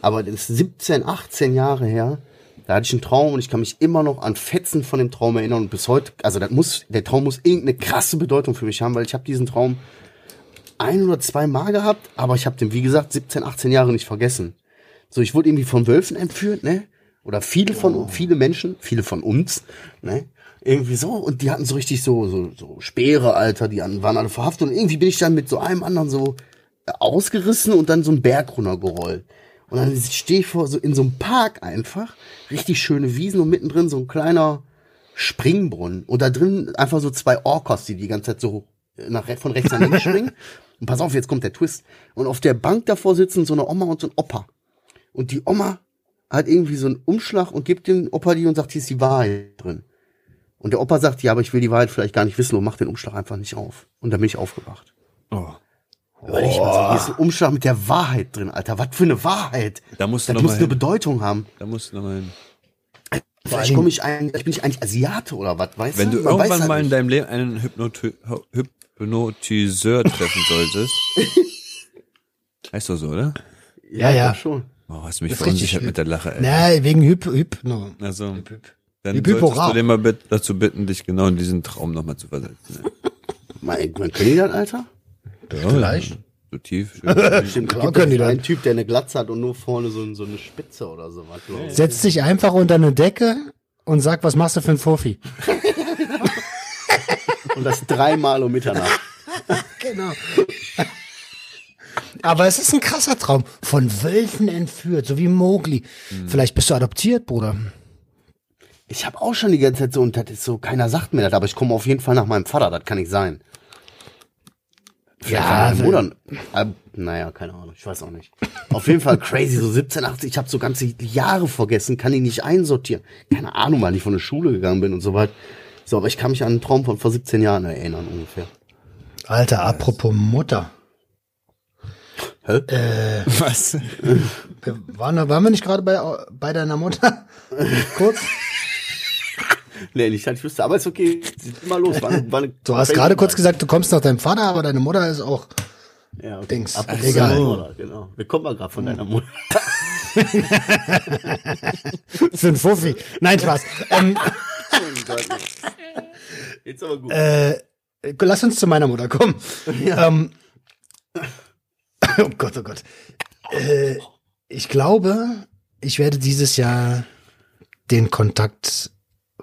Aber das ist 17, 18 Jahre her. Da hatte ich einen Traum und ich kann mich immer noch an Fetzen von dem Traum erinnern und bis heute, also das muss, der Traum muss irgendeine krasse Bedeutung für mich haben, weil ich habe diesen Traum ein oder zwei Mal gehabt, aber ich habe den, wie gesagt, 17, 18 Jahre nicht vergessen. So, ich wurde irgendwie von Wölfen entführt, ne? Oder viele von, viele Menschen, viele von uns, ne? Irgendwie so, und die hatten so richtig so, so, so Speere, Alter, die waren alle verhaftet und irgendwie bin ich dann mit so einem anderen so ausgerissen und dann so einen Berg runtergerollt. Und dann stehe ich vor, so in so einem Park einfach, richtig schöne Wiesen und mittendrin so ein kleiner Springbrunnen. Und da drin einfach so zwei Orcas, die die ganze Zeit so nach, re- von rechts nach links springen. Und pass auf, jetzt kommt der Twist. Und auf der Bank davor sitzen so eine Oma und so ein Opa. Und die Oma hat irgendwie so einen Umschlag und gibt dem Opa die und sagt, hier ist die Wahrheit drin. Und der Opa sagt, ja, aber ich will die Wahrheit vielleicht gar nicht wissen und macht den Umschlag einfach nicht auf. Und dann bin ich aufgewacht. Oh. Ich mal so, hier ist ein Umschlag mit der Wahrheit drin, Alter. Was für eine Wahrheit? Da musst du das muss eine hin. Bedeutung haben. Da musst du noch mal hin. Vielleicht komme ich ein, vielleicht bin ich eigentlich Asiate oder was, weißt Wenn du du? Irgendwann halt mal in nicht. deinem Leben einen Hypnoti Hypnotiseur treffen solltest. heißt doch so, oder? Ja, ja. doch Schon. Oh, hast du mich verunsichert mit der Lache, ey. Na, wegen Hyp, Hypno. Also, dann Hyp, Hyp, solltest hurra. du den mal dazu bitten, dich genau in diesen Traum nochmal zu versetzen. Ne? Man, man die das, Alter? Ja, Vielleicht. So tief. Stimmt, können die einen Typ, der eine Glatze hat und nur vorne so, so eine Spitze oder sowas. glaub ich. Setz dich einfach unter eine Decke und sag, was machst du für ein Fofi? Und das dreimal um Mitternacht. Genau. Aber es ist ein krasser Traum. Von Wölfen entführt, so wie Mowgli. Vielleicht bist du adoptiert, Bruder. Ich habe auch schon die ganze Zeit so, und das ist so, keiner sagt mir das, aber ich komme auf jeden Fall nach meinem Vater, das kann nicht sein. Vielleicht Ja, meiner Mutter. Äh, naja, keine Ahnung, ich weiß auch nicht. Auf jeden Fall crazy, so 17, 18, ich habe so ganze Jahre vergessen, kann ich nicht einsortieren. Keine Ahnung, weil ich von der Schule gegangen bin und so weit. So, aber ich kann mich an einen Traum von vor 17 Jahren erinnern ungefähr. Alter, apropos Mutter. Hä? Was? Wir Waren, waren wir nicht gerade bei, bei deiner Mutter? Kurz? Nee, nicht, dass ich wüsste, aber ist okay. Sieht mal los. War, eine- war eine Du hast gerade kurz gesagt, du kommst nach deinem Vater, aber deine Mutter ist auch. ja, okay. Dings. Ab- Egal. Mutter, Genau. Wir kommen mal gerade von deiner Mutter. Für einen Fuffi. Nein, Spaß. ähm, Jetzt aber gut. äh, lass uns zu meiner Mutter kommen. Ähm, oh Gott, oh Gott. Äh, ich glaube, ich werde dieses Jahr den Kontakt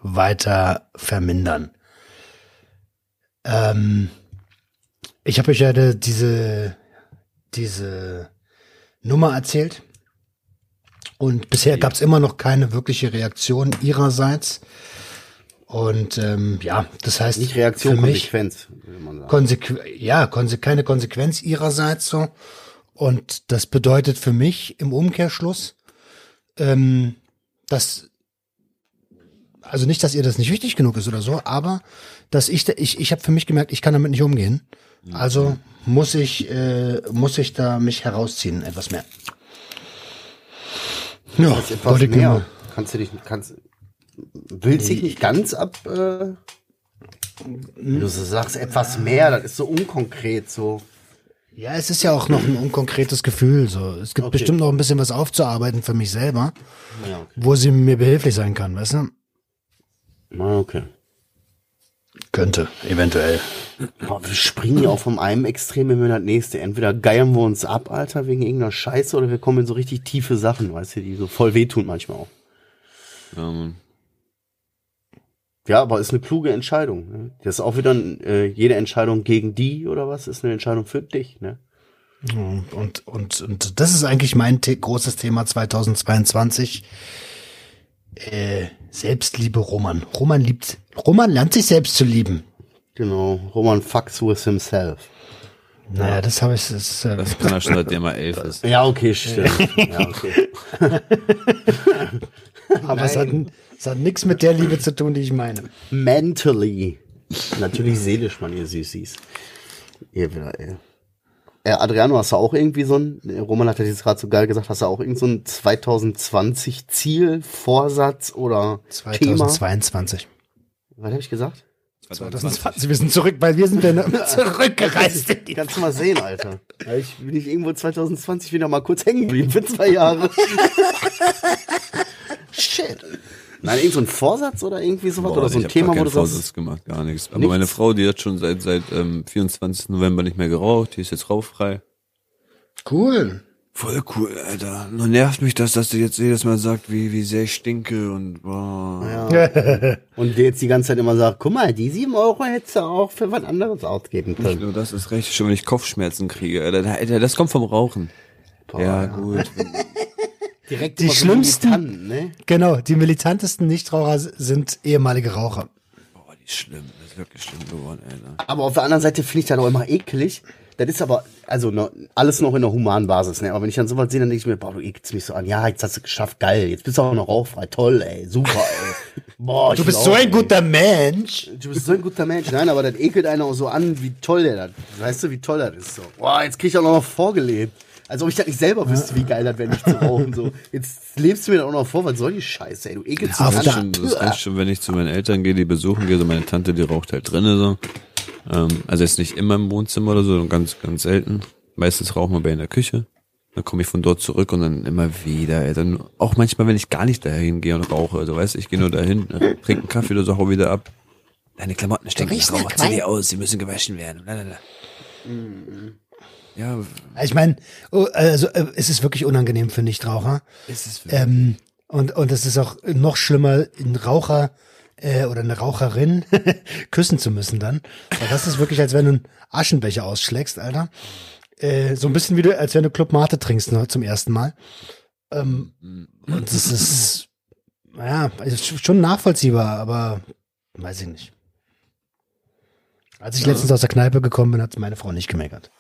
weiter vermindern. Ähm, ich habe euch ja diese, diese Nummer erzählt. Und bisher gab es immer noch keine wirkliche Reaktion ihrerseits. Und ähm, ja, das heißt, Nicht Reaktion, für mich, Konsequenz, würde man sagen. Konsequ ja, konse keine Konsequenz ihrerseits so. Und das bedeutet für mich im Umkehrschluss, ähm, dass, also nicht, dass ihr das nicht wichtig genug ist oder so, aber dass ich, da- ich, ich habe für mich gemerkt, ich kann damit nicht umgehen. Also muss ich, äh, muss ich da mich herausziehen, etwas mehr. Ja, etwas mehr. mal- Kannst du dich, kannst, willst dich nicht ganz ab, äh, du so sagst, etwas mehr, das ist so unkonkret, so. Ja, es ist ja auch noch ein unkonkretes Gefühl. So, es gibt Okay. bestimmt noch ein bisschen was aufzuarbeiten für mich selber, Ja, okay. wo sie mir behilflich sein kann, weißt du? Na, okay. Könnte, eventuell. Aber wir springen ja auch vom einem Extrem in das nächste. Entweder geiern wir uns ab, Alter, wegen irgendeiner Scheiße, oder wir kommen in so richtig tiefe Sachen, weißt du, die so voll wehtun manchmal auch. Ja, Mann. Ja, aber ist eine kluge Entscheidung. Ne? Das ist auch wieder äh, jede Entscheidung gegen die oder was ist eine Entscheidung für dich. Ne? Und, und, und das ist eigentlich mein großes Thema 2022. Äh, Selbstliebe Roman. Roman liebt, Roman lernt sich selbst zu lieben. Genau. Roman fucks with himself. Naja, das habe ich, das, äh, Das kann er schon, seitdem er elf ist. Ja, okay, stimmt. ja, okay. aber es hat, es hat nichts mit der Liebe zu tun, die ich meine. Mentally. Natürlich seelisch, man, ihr Süßis. Ihr wieder, ey. Äh, Adriano, hast du auch irgendwie so ein, äh, Roman hat ja jetzt gerade so geil gesagt, hast du auch irgend so ein 2020 Ziel, Vorsatz oder Thema? 2022. Was habe ich gesagt? 2020, wir sind zurück, weil wir sind ja zurückgereist. Kannst du mal sehen, Alter. Ich bin ich irgendwo 2020 wieder mal kurz hängen geblieben für zwei Jahre. Shit. Nein, irgend so ein Vorsatz oder irgendwie sowas? Boah, oder so ein Thema, wo du sagst, Vorsatz gemacht, gar nichts. Aber Nichts? meine Frau, die hat schon seit seit ähm, 24. November nicht mehr geraucht, die ist jetzt rauchfrei. Cool. Voll cool, Alter. Nur nervt mich das, dass du jetzt jedes Mal sagt, wie, wie sehr ich stinke und boah. und der jetzt die ganze Zeit immer sagt, guck mal, die sieben Euro hättest du auch für was anderes ausgeben Nicht können. nur das ist recht, schon wenn ich Kopfschmerzen kriege, Alter. Alter das kommt vom Rauchen. ja, gut. Direkt Die schlimmsten- militant, ne? Genau, die militantesten Nichtraucher sind ehemalige Raucher. Boah, die ist schlimm. Das ist wirklich schlimm geworden, Alter. Aber auf der anderen Seite finde ich das auch immer eklig. Das ist aber, also noch, alles noch in der humanen Basis, ne? Aber wenn ich dann sowas sehe, dann denke ich mir, boah, du ekelst mich so an. Ja, jetzt hast du es geschafft, geil. Jetzt bist du auch noch rauchfrei. Toll, ey. Super, ey. Boah, ich Du bist will so auch, ein ey. guter Mensch. Du bist so ein guter Mensch. Nein, aber das ekelt einer auch so an, wie toll der das. Weißt du, wie toll das ist? So. Boah, jetzt krieg ich auch noch vorgelebt. Als ob ich das nicht selber wüsste, wie geil das wäre, nicht zu rauchen. So. Jetzt lebst du mir das auch noch vor, was soll die Scheiße, ey? Du ekelst Ja, Das, schon, das reicht schon, wenn ich zu meinen Eltern gehe, die besuchen gehe. So meine Tante, die raucht halt drinnen so. Ähm, also jetzt nicht immer im Wohnzimmer oder so, sondern ganz, ganz selten. Meistens rauchen wir bei in der Küche. Dann komme ich von dort zurück und dann immer wieder. Ey. Dann auch manchmal, wenn ich gar nicht dahin gehe und rauche. Also weißt du, ich gehe nur dahin, äh, trinke einen Kaffee oder so, hau wieder ab. Deine Klamotten stinken nach Rauch, zieh die aus, sie müssen gewaschen werden. Lalalala. Ja, Ich meine, oh, also äh, es ist wirklich unangenehm für Nichtraucher. ist es Ähm, und, und es ist auch noch schlimmer, einen Raucher äh, oder eine Raucherin küssen zu müssen dann. Weil das ist wirklich, als wenn du einen Aschenbecher ausschlägst, Alter. Äh, so ein bisschen wie du, als wenn du Club Mate trinkst ne, zum ersten Mal. Ähm, und das ist, naja, ist schon nachvollziehbar, aber weiß ich nicht. Als ich letztens aus der Kneipe gekommen bin, hat meine Frau nicht gemeckert.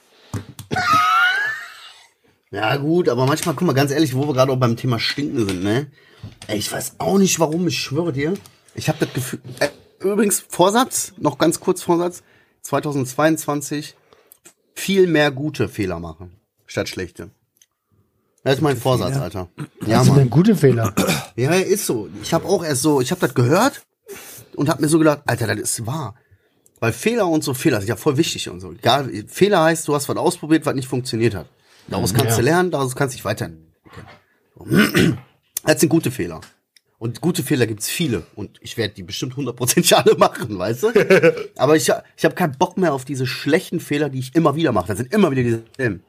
Ja, gut, aber manchmal, guck mal, ganz ehrlich, wo wir gerade auch beim Thema Stinken sind, ne? Ey, ich weiß auch nicht warum, ich schwöre dir. Ich habe das Gefühl, äh, übrigens Vorsatz, noch ganz kurz Vorsatz, 2022 viel mehr gute Fehler machen, statt schlechte. Das ist mein Vorsatz, Alter. Ja, das sind Mann. denn gute Fehler. Ja, ist so. Ich habe auch erst so, ich habe das gehört und habe mir so gedacht, Alter, das ist wahr. Weil Fehler und so Fehler sind ja voll wichtig und so. Egal, Fehler heißt, du hast was ausprobiert, was nicht funktioniert hat. Daraus kannst Ja. du lernen, daraus kannst du dich weiterentwickeln. Das sind gute Fehler. Und gute Fehler gibt's viele. Und ich werde die bestimmt 100% alle machen, weißt du? Aber ich, ich habe keinen Bock mehr auf diese schlechten Fehler, die ich immer wieder mache. Das sind immer wieder dieselben.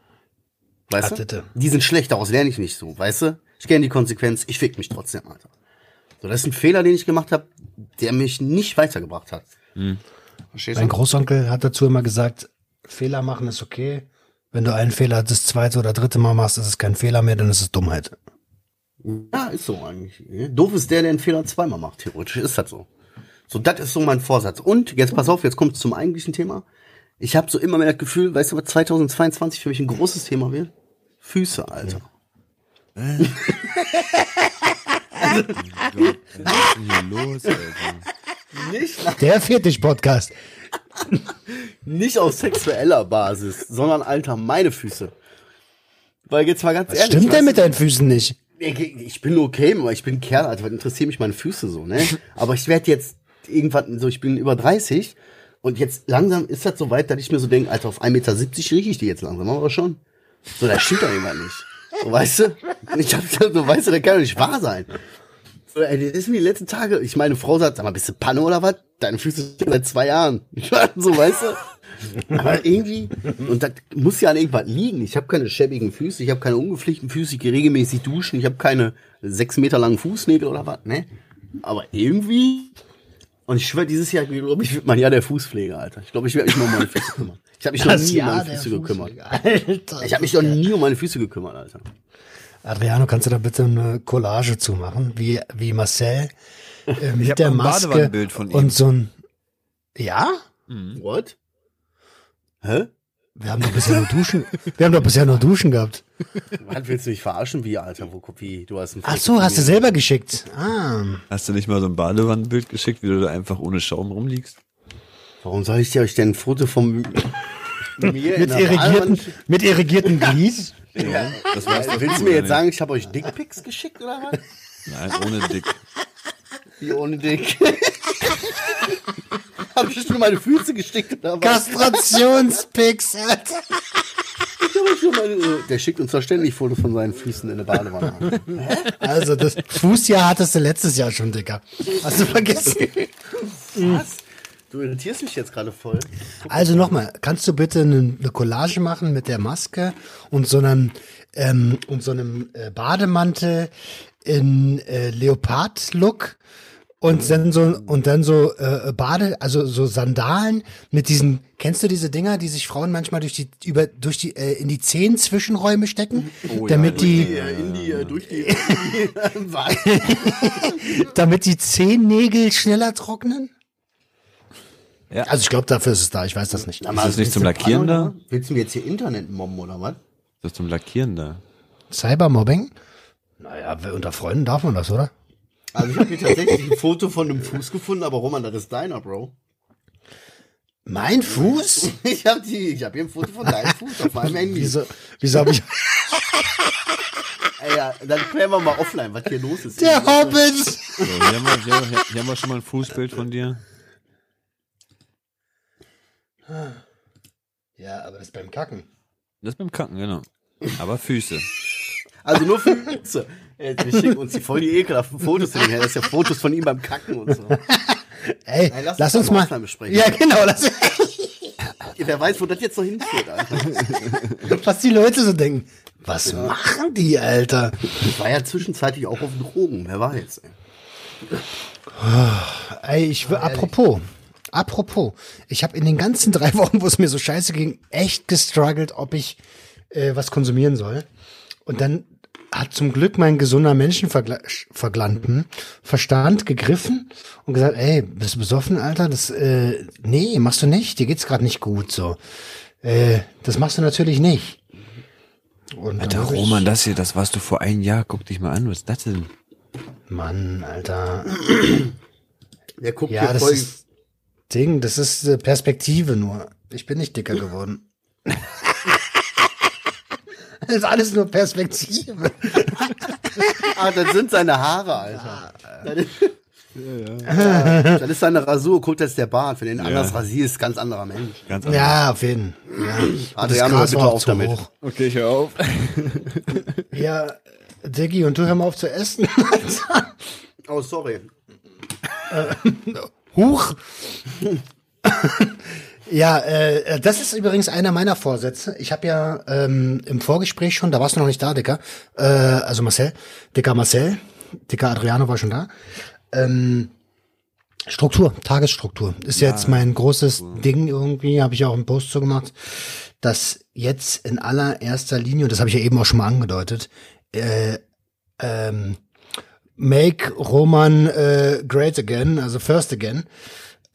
Weißt Ach, du? bitte. Die sind schlecht, daraus lerne ich nicht so, weißt du? Ich kenne die Konsequenz, ich fick mich trotzdem, Alter. So, das ist ein Fehler, den ich gemacht habe, der mich nicht weitergebracht hat. Verstehst Mein du? Großonkel hat dazu immer gesagt, Fehler machen ist okay. Wenn du einen Fehler das zweite oder dritte Mal machst, ist es kein Fehler mehr, dann ist es Dummheit. Ja, ist so eigentlich. Doof ist der, der einen Fehler zweimal macht, theoretisch ist das so. So, das ist so mein Vorsatz. Und jetzt pass auf, jetzt kommt zum eigentlichen Thema. Ich habe so immer mehr das Gefühl, weißt du, was 2022 für mich ein großes Thema wird? Füße, Alter. Was ist denn hier los, Alter? Nicht, Der Fetisch-Podcast. nicht auf sexueller Basis, sondern, Alter, meine Füße. Weil jetzt mal ganz Was ehrlich. stimmt denn mit deinen Füßen nicht? Ich, bin okay, aber ich bin Kerl, Alter, was interessieren mich meine Füße so, ne? Aber ich werde jetzt irgendwann, so ich bin über 30 und jetzt langsam ist das so weit, dass ich mir so denke, Alter, auf 1,70 Meter rieche ich die jetzt langsam, aber schon. So, das stimmt doch irgendwann nicht. So, weißt du? Und ich hab so, weißt du, das kann doch nicht wahr sein. Ey, das ist mir die letzten Tage, ich meine Frau sagt, sag mal, bist du Panne oder was? Deine Füße stehen seit zwei Jahren. Ich war so, weißt du? Aber irgendwie, und das muss ja an irgendwas liegen. Ich habe keine schäbigen Füße, ich habe keine ungepflegten Füße, ich gehe regelmäßig duschen, ich habe keine sechs Meter langen Fußnägel oder was, ne? Aber irgendwie, und ich schwöre, dieses Jahr, glaube ich, wird mein Jahr der Fußpflege, Alter. Ich glaube, ich werde mich mal um meine Füße kümmern. Ich habe mich noch nie um meine Füße gekümmert. Alter. Ich habe mich noch nie um meine Füße gekümmert, Alter. Adriano, kannst du da bitte eine Collage zu machen, wie, wie Marcel äh, mit der Maske Badewannenbild von ihm. und so ein Ja? What? Hä? Wir haben doch bisher nur Duschen. Wir haben doch bisher nur Duschen gehabt. Was willst du mich verarschen? Wie, Alter? Wo, wie, du hast ein Ach Foto so, hast du selber geschickt. Ah. Hast du nicht mal so ein Badewannenbild geschickt, wie du da einfach ohne Schaum rumliegst? Warum soll ich dir euch denn ein Foto von mir in Mit irrigierten, mit irrigierten Glied. Ja, das weißt doch Willst du mir oder jetzt sagen, ich habe euch Dickpics geschickt oder was? Nein, ohne Dick. Wie ohne Dick. habe ich schon meine Füße geschickt oder was? Kastrationspix, Alter. Ich hab schon meine, der schickt uns doch ständig Fotos von seinen Füßen in der Badewanne. Also, das Fußjahr hattest du letztes Jahr schon, Dicker. Hast du vergessen? Was? Du irritierst mich jetzt gerade voll. Also nochmal, kannst du bitte eine, eine Collage machen mit der Maske und so einem, ähm, und so einem äh, Bademantel in äh, Leopard-Look und dann so und dann so äh, Bade, also so Sandalen mit diesen, kennst du diese Dinger, die sich Frauen manchmal durch die über durch die äh, in die Zehen Zwischenräume stecken, damit die in die, äh, durch die. Damit die Zehennägel schneller trocknen? Ja. Also ich glaube, dafür ist es da. Ich weiß das nicht. Ist das nicht zum Lackieren da? Willst du mir jetzt hier Internet mobben oder was? Ist das zum Lackieren da? Cybermobbing? Naja, unter Freunden darf man das, oder? Also ich habe hier tatsächlich ein Foto von einem Fuß gefunden, aber Roman, das ist deiner, Bro. Mein Fuß? Ich habe die, ich habe hier ein Foto von deinem Fuß auf meinem Handy. Wieso, wieso habe ich. Ey, ja, dann klären wir mal offline, was hier los ist. Der Hobbit! So, hier, haben wir, hier, haben wir- hier haben wir schon mal ein Fußbild von dir. Ja, aber das ist beim Kacken. Das ist beim Kacken, genau. Aber Füße. Also nur Füße. Ey, wir schicken uns die voll die ekelhaften Fotos hinterher. Das ist ja Fotos von ihm beim Kacken und so. Ey, Ey, lass lass, uns uns mal. Ja, genau. Lass, Wer weiß, wo das jetzt noch hinführt, Alter. was die Leute so denken. Was machen die, Alter? Ich war ja zwischenzeitlich auch auf Drogen, wer weiß. Ey. Ey, ich will, apropos, apropos, ich habe in den ganzen drei Wochen, wo es mir so scheiße ging, echt gestruggelt, ob ich äh, was konsumieren soll. Und dann hat zum Glück mein gesunder Menschenverglanten Verstand gegriffen und gesagt, ey, bist du besoffen, Alter? Das, äh, nee, machst du nicht. Dir geht's gerade nicht gut, so. Äh, das machst du natürlich nicht. Und Alter, ich- Roman, das hier, das warst du vor einem Jahr. Guck dich mal an, was ist das denn? Mann, Alter. Der guckt Ja, hier das voll ist- Ding, das ist äh, Perspektive nur. Ich bin nicht dicker geworden. das ist alles nur Perspektive. Ah, das sind seine Haare, Alter. Das ist, ja, das ist seine Rasur. Guck, das ist der Bart. Wenn du ihn anders rasierst, ganz anderer Mensch. Ganz anders. Ja, auf jeden. Ja. Adriano, Gras bitte war auch auf zu damit. hoch. Okay, ich hör auf. Ja, Diggi, und du hör mal auf zu essen. Oh, sorry. Huch. ja, äh, das ist übrigens einer meiner Vorsätze. Ich habe ja ähm, im Vorgespräch schon, da warst du noch nicht da, Dicker, äh, also Marcel, Dicker Marcel, Dicker Adriano war schon da. Ähm, Struktur, Tagesstruktur ist jetzt mein großes Ding irgendwie, habe ich auch einen Post zu gemacht, dass jetzt in allererster Linie, und das habe ich ja eben auch schon mal angedeutet, äh, ähm, Make Roman äh, Great Again, also First Again.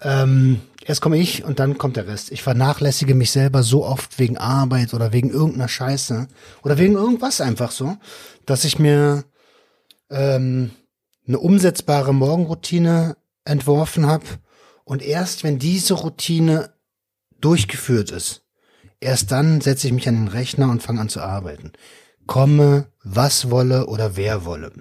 Ähm, erst komme ich und dann kommt der Rest. Ich vernachlässige mich selber so oft wegen Arbeit oder wegen irgendeiner Scheiße oder wegen irgendwas einfach so, dass ich mir ähm, eine umsetzbare Morgenroutine entworfen habe und erst wenn diese Routine durchgeführt ist, erst dann setze ich mich an den Rechner und fange an zu arbeiten. Komme, was wolle oder wer wolle.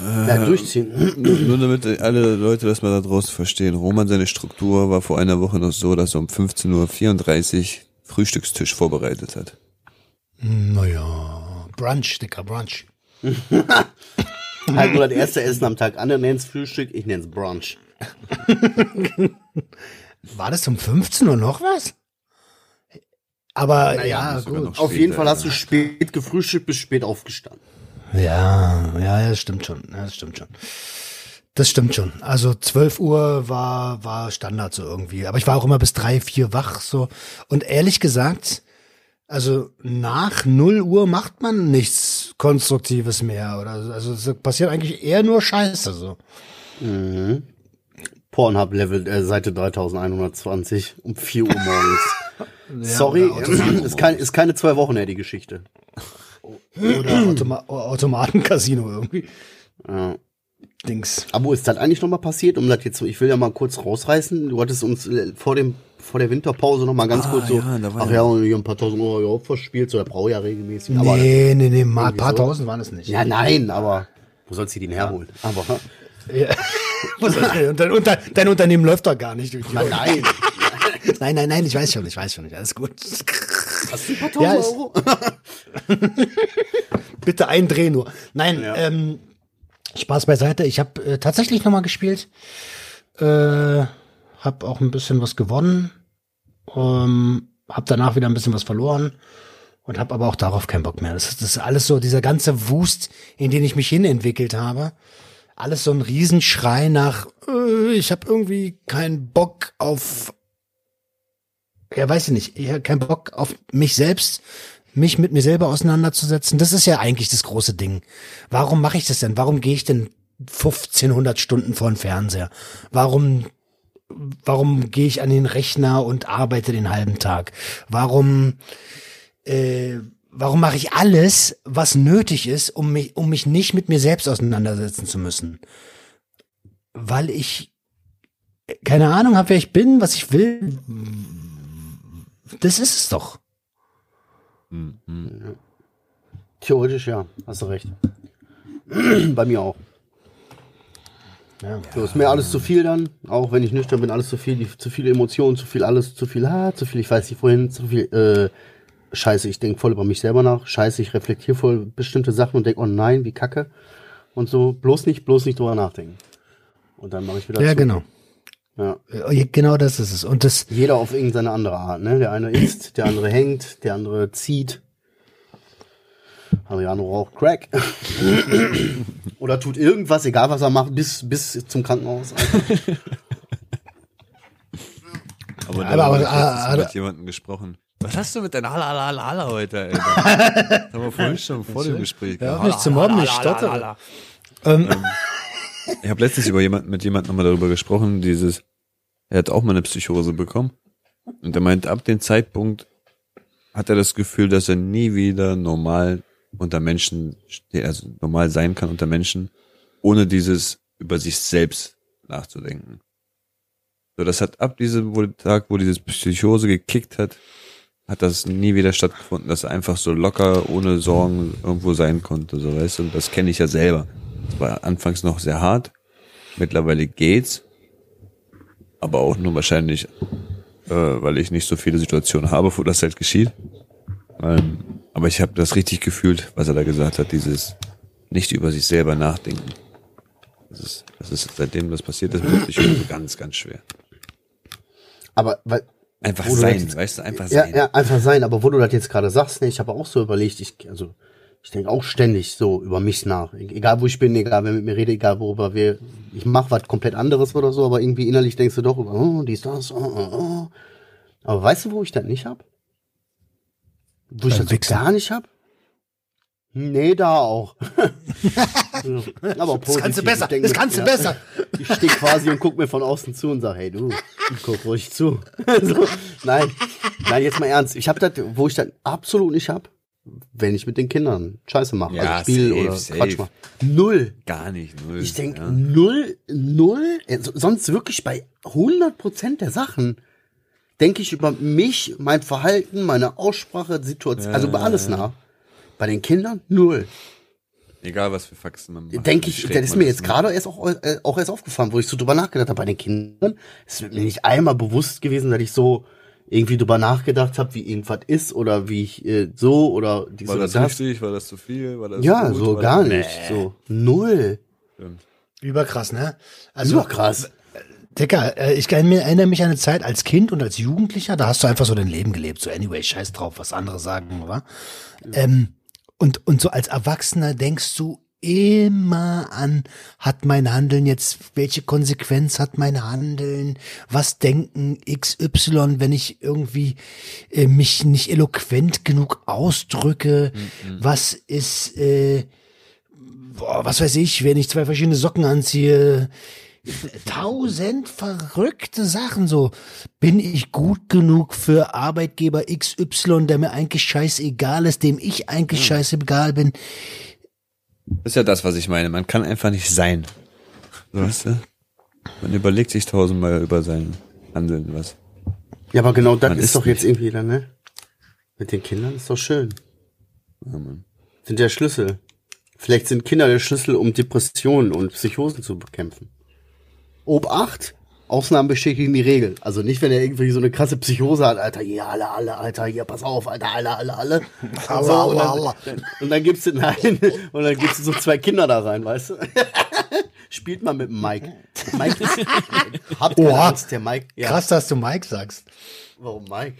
Ja, durchziehen. Nur, damit alle Leute das mal da draußen verstehen. Roman, seine Struktur war vor einer Woche noch so, dass er um 15.34 Uhr Frühstückstisch vorbereitet hat. Naja, Brunch, Dicker, Brunch. Halt nur das erste Essen am Tag. Andere nennen es Frühstück, ich nenne es Brunch. War das um 15 Uhr noch was? Aber ja, sogar gut. Auf jeden Fall hast du ja. spät gefrühstückt, bis spät aufgestanden. Ja, ja, ja, das stimmt schon. Ja, das stimmt schon. Das stimmt schon. Also 12 Uhr war, war Standard so irgendwie. Aber ich war auch immer bis drei, vier wach so. Und ehrlich gesagt, also nach 0 Uhr macht man nichts Konstruktives mehr. Oder so. also es passiert eigentlich eher nur Scheiße so. Pornhub Level, äh, Seite 3120 um 4 Uhr morgens. Sorry, oder Automaten- ist, kein, ist keine zwei Wochen her, die Geschichte. Oder Automa Automatencasino irgendwie. Ja. Dings. Aber wo ist das eigentlich nochmal passiert? Um das jetzt so, ich will ja mal kurz rausreißen. Du hattest uns äh, vor dem vor der Winterpause noch mal ganz Ah, kurz so, ja, ach ja- ja, und hier ein paar tausend Euro verspielt, so der braucht ja regelmäßig. Aber, Nee, nee, nee, mal ein paar so. tausend waren es nicht. ja, nein, aber wo sollst du den herholen? Aber Ja. Ich- und dein, und dein, dein Unternehmen läuft doch gar nicht durch die nein, Nein, nein, nein, ich weiß schon, ich weiß schon nicht. Alles gut. Hast du ein paar Ja, tausend Euro? Bitte ein Dreh nur. Nein, Ja. ähm, Spaß beiseite. Ich habe äh, tatsächlich nochmal gespielt. Äh, habe auch ein bisschen was gewonnen. Ähm, habe danach wieder ein bisschen was verloren. Und habe aber auch darauf keinen Bock mehr. Das ist, das ist alles so, dieser ganze Wust, in den ich mich hinentwickelt habe. Alles so ein Riesenschrei nach, äh, ich habe irgendwie keinen Bock auf ja, weiß ich nicht, ich habe keinen Bock auf mich selbst, mich mit mir selber auseinanderzusetzen. Das ist ja eigentlich das große Ding. Warum mache ich das denn? Warum gehe ich denn 1500 Stunden vor den Fernseher? Warum, warum gehe ich an den Rechner und arbeite den halben Tag? Warum, äh, warum mache ich alles, was nötig ist, um mich, um mich nicht mit mir selbst auseinandersetzen zu müssen? Weil ich keine Ahnung habe, wer ich bin, was ich will. Das ist es doch. Theoretisch ja, hast du recht. Bei mir auch. Ja. So ist mir alles zu viel dann, auch wenn ich nüchtern bin, alles zu viel, die, zu viele Emotionen, zu viel alles, zu viel, ah, zu viel, ich weiß nicht vorhin, zu viel, äh, scheiße, ich denke voll über mich selber nach, scheiße, ich reflektiere voll bestimmte Sachen und denke, oh nein, wie kacke. Und so, bloß nicht, bloß nicht drüber nachdenken. Und dann mache ich wieder Ja, zu. genau. Ja. Äh, Genau das ist es. Und das, Jeder auf irgendeine andere Art, ne? Der eine isst, der andere hängt, der andere zieht. Adriano raucht Crack. Oder tut irgendwas, egal was er macht, bis, bis zum Krankenhaus. Aber, Aber- da habe ich aber- mit jemandem gesprochen. Was hast du mit deiner Halalala heute, Alter? Das haben wir vorhin schon vor dem Gespräch hör auf gehabt. mich zu mobben, ich stottere. Ich habe letztens über jemand, mit jemandem nochmal darüber gesprochen, dieses, er hat auch mal eine Psychose bekommen. Und er meint, ab dem Zeitpunkt hat er das Gefühl, dass er nie wieder normal unter Menschen, also normal sein kann unter Menschen, ohne dieses über sich selbst nachzudenken. So, das hat ab diesem Tag, wo diese Psychose gekickt hat, hat das nie wieder stattgefunden, dass er einfach so locker, ohne Sorgen irgendwo sein konnte, so weißt du, und das kenne ich ja selber. Das war anfangs noch sehr hart, mittlerweile geht's, aber auch nur wahrscheinlich, äh, weil ich nicht so viele Situationen habe, wo das halt geschieht. Ähm, aber ich habe das richtig gefühlt, was er da gesagt hat, dieses nicht über sich selber nachdenken. Das ist, das ist seitdem das passiert ist, Psychose ganz, ganz schwer. Aber weil, Einfach sein, jetzt- weißt du, einfach ja, sein. ja, einfach sein. Aber wo du das jetzt gerade sagst, ne, ich habe auch so überlegt, ich, also, ich denke auch ständig so über mich nach. E- Egal wo ich bin, egal wer mit mir redet, egal worüber wir, ich mache was komplett anderes oder so, aber irgendwie innerlich denkst du doch über, oh, dies, das, oh, oh, oh. Aber weißt du, wo ich das nicht hab? Wo ich das Wichsen. gar nicht hab? Nee, da auch. aber Das kannst du positiv. besser, das kannst du besser. Ich stehe quasi und guck mir von außen zu und sag, hey du, guck ruhig zu. so, nein, nein, jetzt mal ernst. Ich habe das, wo ich das absolut nicht hab, wenn ich mit den Kindern Scheiße mache, Ja, also Spiel safe, oder safe. Quatsch mache. Null. Gar nicht, null. Ich denk ja. null, null. so- Sonst wirklich bei 100 Prozent der Sachen denke ich über mich, mein Verhalten, meine Aussprache, Situation, also über alles nach. Bei den Kindern null. Egal, was für Faxen man macht. Denke ich, das ist mir jetzt gerade erst auch, äh, auch erst aufgefallen, wo ich so drüber nachgedacht habe bei den Kindern. Es ist mir nicht einmal bewusst gewesen, dass ich so irgendwie drüber nachgedacht habe, wie irgendwas ist oder wie ich äh, so oder dies War das das. richtig? War das zu viel? War das Ja, gut? so War gar das- nicht. So null. Stimmt. Überkrass, ne? Also, Super krass. Dicker, äh, ich erinnere mich an eine Zeit als Kind und als Jugendlicher, da hast du einfach so dein Leben gelebt. So, anyway, scheiß drauf, was andere sagen, wa? Ähm, und, und so als Erwachsener denkst du immer an, hat mein Handeln jetzt, welche Konsequenz hat mein Handeln? Was denken XY, wenn ich irgendwie äh, mich nicht eloquent genug ausdrücke? Was ist, äh, boah, was weiß ich, wenn ich zwei verschiedene Socken anziehe? tausend verrückte Sachen so. Bin ich gut genug für Arbeitgeber XY, der mir eigentlich scheißegal ist, dem ich eigentlich scheißegal bin? Das ist ja das, was ich meine. Man kann einfach nicht sein. So, weißt du? Man überlegt sich tausendmal über sein Handeln was. Ja, aber genau das ist ist doch jetzt nicht. irgendwie dann, ne? Mit den Kindern ist doch schön. Ja, Mann. Sind der Schlüssel. Vielleicht sind Kinder der Schlüssel, um Depressionen und Psychosen zu bekämpfen. Obacht, Ausnahmen bestätigen die Regel. Also nicht, wenn er irgendwie so eine krasse Psychose hat, Alter, hier alle, alle, Alter, hier, pass auf, Alter, alle, alle, alle. Und, so, und, dann, und dann gibt's den, nein, und dann gibt's so zwei Kinder da rein, weißt du? Spielt mal mit dem Mike. Mike ist, habt keine Oha. Angst, der Mike. Ja, Krass, dass du Mike sagst. warum Mike?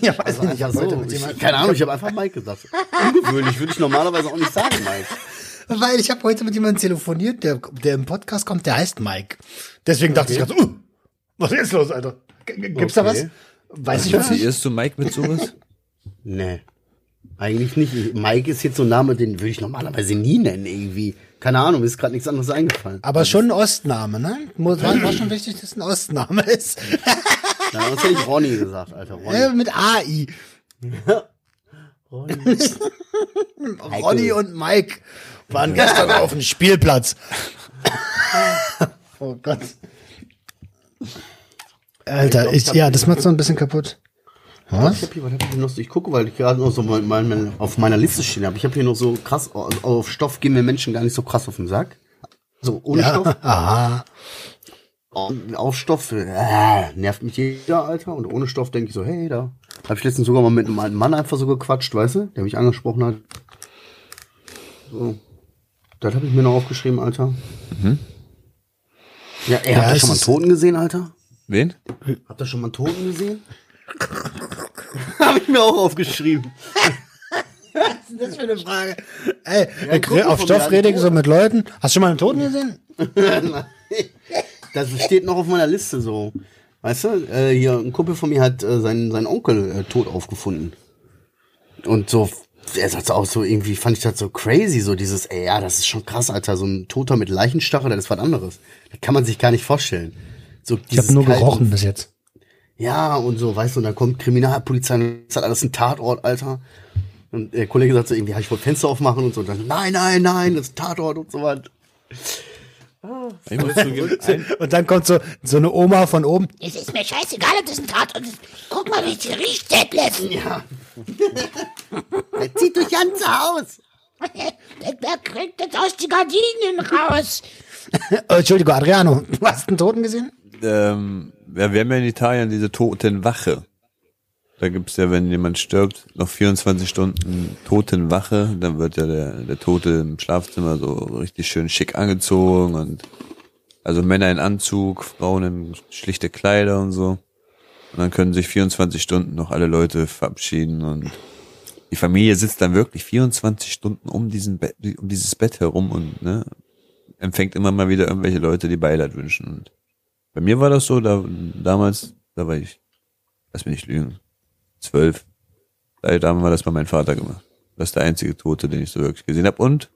ja, weiß Also nicht, ich habe heute so. Ich, keine Ahnung, ich habe einfach Mike gesagt. Ungewöhnlich, würde ich normalerweise auch nicht sagen, Mike. Weil ich habe heute mit jemandem telefoniert, der, der im Podcast kommt, der heißt Mike. Deswegen dachte ich gerade, so, uh, was ist los, Alter? G- Gibt's da was? Okay. Weiß ich was? Assoziierst du Mike mit sowas? Nee. Eigentlich nicht. Ich- Mike ist jetzt so ein Name, den würde ich normalerweise nie nennen, irgendwie. Keine Ahnung, mir ist gerade nichts anderes eingefallen. Aber schon ein Ostname, ne? War, war schon wichtig, dass es ein Ostname ist. Na, sonst hätte ich Ronny gesagt, Alter. Ronny. Äh, mit AI. Ronny. Ronny und Mike waren gestern auf dem Spielplatz. oh Gott. Alter, ich, ja, das macht so ein bisschen kaputt. Ich Was? was hab ich hier noch so? Ich gucke, weil ich gerade noch so mein, mein, auf meiner Liste stehen habe. Ich habe hier noch so krass, auf Stoff gehen mir Menschen gar nicht so krass auf den Sack. So, ohne Ja, Stoff. aha. Auf Stoff, äh, nervt mich jeder, Alter. Und ohne Stoff denke ich so, hey, da. Hab ich letztens sogar mal mit einem alten Mann einfach so gequatscht, weißt du, der mich angesprochen hat. So. Das habe ich mir noch aufgeschrieben, Alter. Ja, er Ja, hat es schon mal einen Toten gesehen, Alter? Wen? Habt ihr schon mal einen Toten gesehen? habe ich mir auch aufgeschrieben. Was ist das für eine Frage? Ey, Kumpel auf Stoff hat rede ich so mit Leuten. Hast du schon mal einen Toten gesehen? Das steht noch auf meiner Liste so. Weißt du, äh, hier ein Kumpel von mir hat äh, seinen, seinen Onkel äh, tot aufgefunden. Und so, er sagt auch so, irgendwie fand ich das so crazy, so dieses, ey, ja, das ist schon krass, Alter, so ein Toter mit Leichenstachel, das ist was anderes. Das kann man sich gar nicht vorstellen. So Ich habe nur kalte- gerochen bis jetzt. Ja, und so, weißt du, und dann kommt Kriminalpolizei und das hat alles ein Tatort, Alter. Und der Kollege sagt so, irgendwie, ja, ich wollte Fenster aufmachen und so. Und dann, nein, nein, nein, das ist ein Tatort und so was. Ich muss zugeben, ein, Und dann kommt so, so eine Oma von oben. Es ist mir scheißegal, ob das ein Tatort ist. Guck mal, wie es hier riecht, Detlef. Ja. er zieht durch ganze Haus. Wer kriegt jetzt aus die Gardinen raus? Äh, Entschuldigung, Adriano, du hast einen Toten gesehen? ähm, ja, wir haben ja in Italien diese Totenwache. Da gibt's ja, wenn jemand stirbt, noch 24 Stunden Totenwache. Dann wird ja der, der Tote im Schlafzimmer so richtig schön schick angezogen und also Männer in Anzug, Frauen in schlichte Kleider und so. Und dann können sich 24 Stunden noch alle Leute verabschieden und die Familie sitzt dann wirklich 24 Stunden um diesen Bett, um dieses Bett herum und ne, empfängt immer mal wieder irgendwelche Leute, die Beileid wünschen. Und bei mir war das so, da damals, da war ich, lass mich nicht lügen, zwölf. Da da haben wir das bei meinem Vater gemacht. Das ist der einzige Tote, den ich so wirklich gesehen habe. Und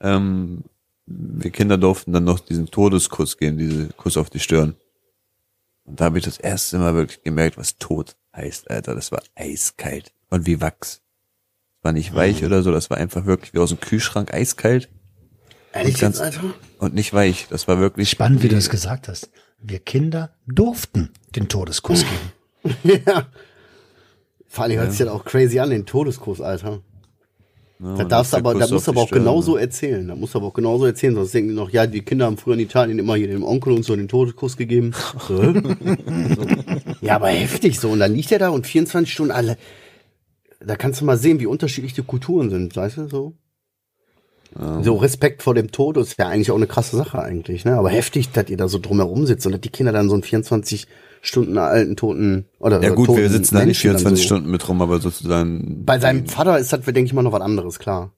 ähm, wir Kinder durften dann noch diesen Todeskuss geben, diese Kuss auf die Stirn. Und da habe ich das erste Mal wirklich gemerkt, was Tod heißt, Alter. Das war eiskalt und wie Wachs. Das war nicht weich oder so, das war einfach wirklich wie aus dem Kühlschrank eiskalt Ehrlich ganz- jetzt, Alter? und nicht weich. Das war wirklich Spannend, wie du es gesagt hast. Wir Kinder durften den Todeskuss geben. ja. Vor allem hört sich ja auch crazy an, den Todeskurs, Alter. Ja, Da darfst aber, da musst du aber auch Stirn. genauso erzählen. Da musst du aber auch genauso erzählen, sonst denken die noch, ja, die Kinder haben früher in Italien immer hier dem Onkel und so den Todeskuss gegeben. So. Ja, aber heftig so. Und dann liegt er da und 24 Stunden alle. Da kannst du mal sehen, wie unterschiedlich die Kulturen sind, weißt du, so. So Respekt vor dem Tod ist ja eigentlich auch eine krasse Sache eigentlich, ne? Aber heftig, dass ihr da so drumherum sitzt und dass die Kinder dann so einen 24 Stunden alten toten oder Ja gut, wir toten sitzen da nicht Menschen dann 24 so. Stunden mit rum, aber sozusagen. Bei seinem Vater ist das, denke ich mal, noch was anderes, klar.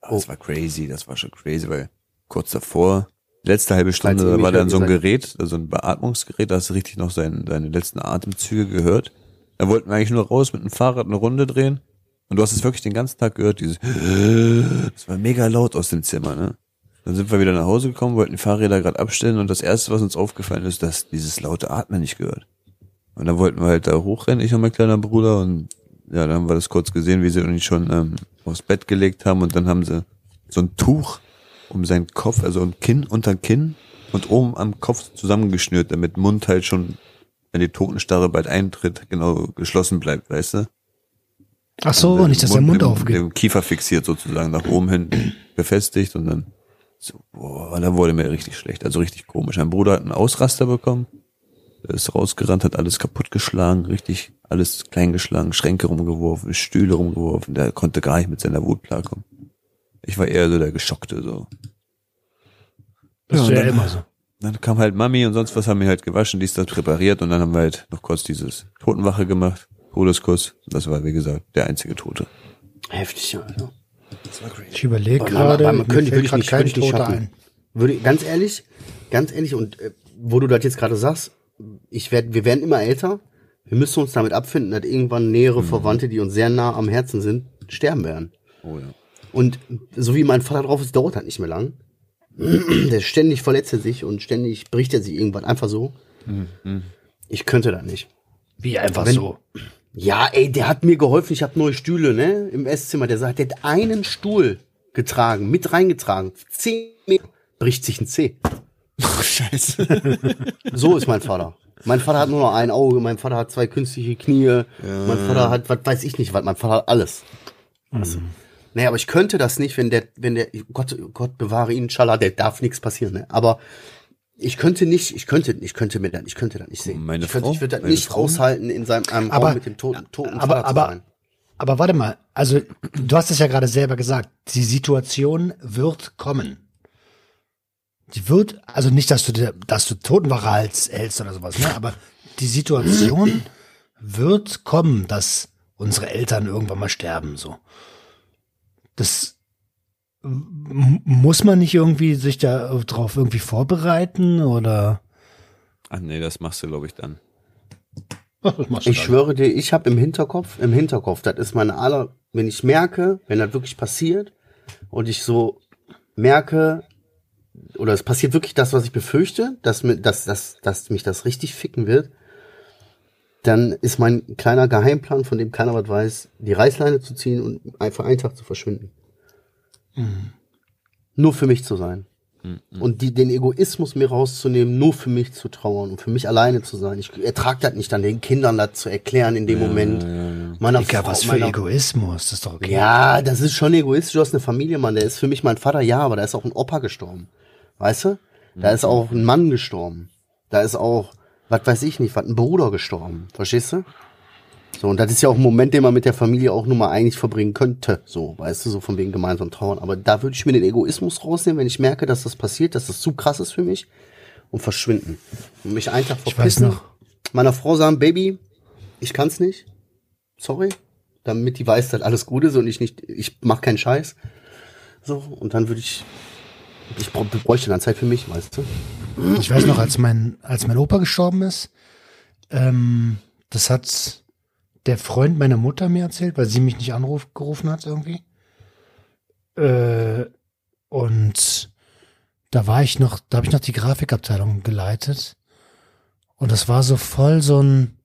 Ah, Das war crazy, das war schon crazy, weil kurz davor, letzte halbe Stunde, da war dann so ein Gerät, also ein Beatmungsgerät, da hast du richtig noch sein, seine letzten Atemzüge gehört. Da wollten wir eigentlich nur raus mit dem Fahrrad eine Runde drehen. Und du hast es wirklich den ganzen Tag gehört, dieses, das war mega laut aus dem Zimmer, ne? Dann sind wir wieder nach Hause gekommen, wollten die Fahrräder gerade abstellen und das erste, was uns aufgefallen ist, dass dieses laute Atmen nicht gehört. Und dann wollten wir halt da hochrennen, ich und mein kleiner Bruder und ja, dann haben wir das kurz gesehen, wie sie uns schon ähm, aufs Bett gelegt haben und dann haben sie so ein Tuch um seinen Kopf, also ein Kinn unter Kinn und oben am Kopf zusammengeschnürt, damit Mund halt schon, wenn die Totenstarre bald eintritt, genau geschlossen bleibt, weißt du? Ach so, Und nicht, dass der Mund im- aufgeht. Im Kiefer fixiert sozusagen, nach oben hin befestigt und dann so, boah, da wurde mir richtig schlecht, also richtig komisch. Mein Bruder hat einen Ausraster bekommen, der ist rausgerannt, hat alles kaputtgeschlagen, richtig alles kleingeschlagen, Schränke rumgeworfen, Stühle rumgeworfen, der konnte gar nicht mit seiner Wut klarkommen. Ich war eher so der Geschockte, so. Das ist Ja, ja dann- immer so. Dann kam halt Mami und sonst was haben wir halt gewaschen, dies, das präpariert und dann haben wir halt noch kurz dieses Totenwache gemacht, Todeskuss. Das war, wie gesagt, der einzige Tote. Heftig, Alter. Ich überlege Aber- gerade, man könnte- würde ich nicht- würde ich nicht schaffen. Würde, ganz ehrlich, ganz ehrlich, und äh, wo du das jetzt gerade sagst, ich werd, wir werden immer älter. Wir müssen uns damit abfinden, dass irgendwann nähere Verwandte, die uns sehr nah am Herzen sind, sterben werden. Oh ja. Und so wie mein Vater drauf ist, dauert das nicht mehr lang. Der ständig verletzt er sich und ständig bricht er sich irgendwann einfach so. Ich könnte das nicht. Wie einfach Wenn- so. Ja, ey, der hat mir geholfen. Ich habe neue Stühle, ne, im Esszimmer. Der sagt, der hat einen Stuhl getragen, mit reingetragen. Zehn Meter, bricht sich ein Zeh. Scheiße. So ist mein Vater. Mein Vater hat nur noch ein Auge, mein Vater hat zwei künstliche Knie, mein Vater hat, was weiß ich nicht, was, mein Vater hat alles. Also, nee, aber ich könnte das nicht, wenn der, wenn der, Gott, Gott bewahre ihn, Schala, der darf nichts passieren, ne? Aber ich könnte nicht, ich könnte, ich könnte mir das, ich könnte das nicht sehen. Meine ich könnte, Frau? ich würde das Meine nicht Frau? aushalten, in seinem einem Aber- Raum mit dem toten, toten aber- Vater aber- zu sein. Aber warte mal, also du hast es ja gerade selber gesagt, die Situation wird kommen. Die wird, also nicht, dass du dir, dass du Totenwache hältst, hältst oder sowas, ne? Aber die Situation wird kommen, dass unsere Eltern irgendwann mal sterben, so. Das muss man nicht irgendwie sich da drauf irgendwie vorbereiten oder? Ach nee, das machst du, glaube ich, dann. Ich dann? schwöre dir, ich habe im Hinterkopf, im Hinterkopf, das ist meine aller, wenn ich merke, wenn das wirklich passiert und ich so merke, oder es passiert wirklich das, was ich befürchte, dass, mir, dass, dass, dass mich das richtig ficken wird, dann ist mein kleiner Geheimplan, von dem keiner was weiß, die Reißleine zu ziehen und einfach einen Tag zu verschwinden. Nur für mich zu sein. Und die, den Egoismus mir rauszunehmen, nur für mich zu trauern und für mich alleine zu sein. Ich ertrage das nicht, dann den Kindern das zu erklären in dem Moment. Meiner Digga, Frau- was für meiner- Egoismus, das ist doch okay. Ja, das ist schon egoistisch. Du hast eine Familie, Mann. Der ist für mich mein Vater, ja, aber da ist auch ein Opa gestorben. Weißt du? Da ist auch ein Mann gestorben. Da ist auch, was weiß ich nicht, was ein Bruder gestorben. Verstehst du? So, und das ist ja auch ein Moment, den man mit der Familie auch nur mal eigentlich verbringen könnte. So, weißt du, so von wegen gemeinsam trauern. Aber da würde ich mir den Egoismus rausnehmen, wenn ich merke, dass das passiert, dass das zu krass ist für mich und verschwinden. Und mich einfach weiß verpissen. noch. Meiner Frau sagen, Baby, ich kann's nicht. Sorry. Damit die weiß, dass alles gut ist und ich nicht, ich mach keinen Scheiß. So, und dann würde ich, ich bräuchte dann Zeit für mich, weißt du? Ich weiß noch, als mein, als mein Opa gestorben ist, ähm, das hat der Freund meiner Mutter mir erzählt, weil sie mich nicht angerufen hat irgendwie. Äh, und da war ich noch, da habe ich noch die Grafikabteilung geleitet. Und das war so voll so ein,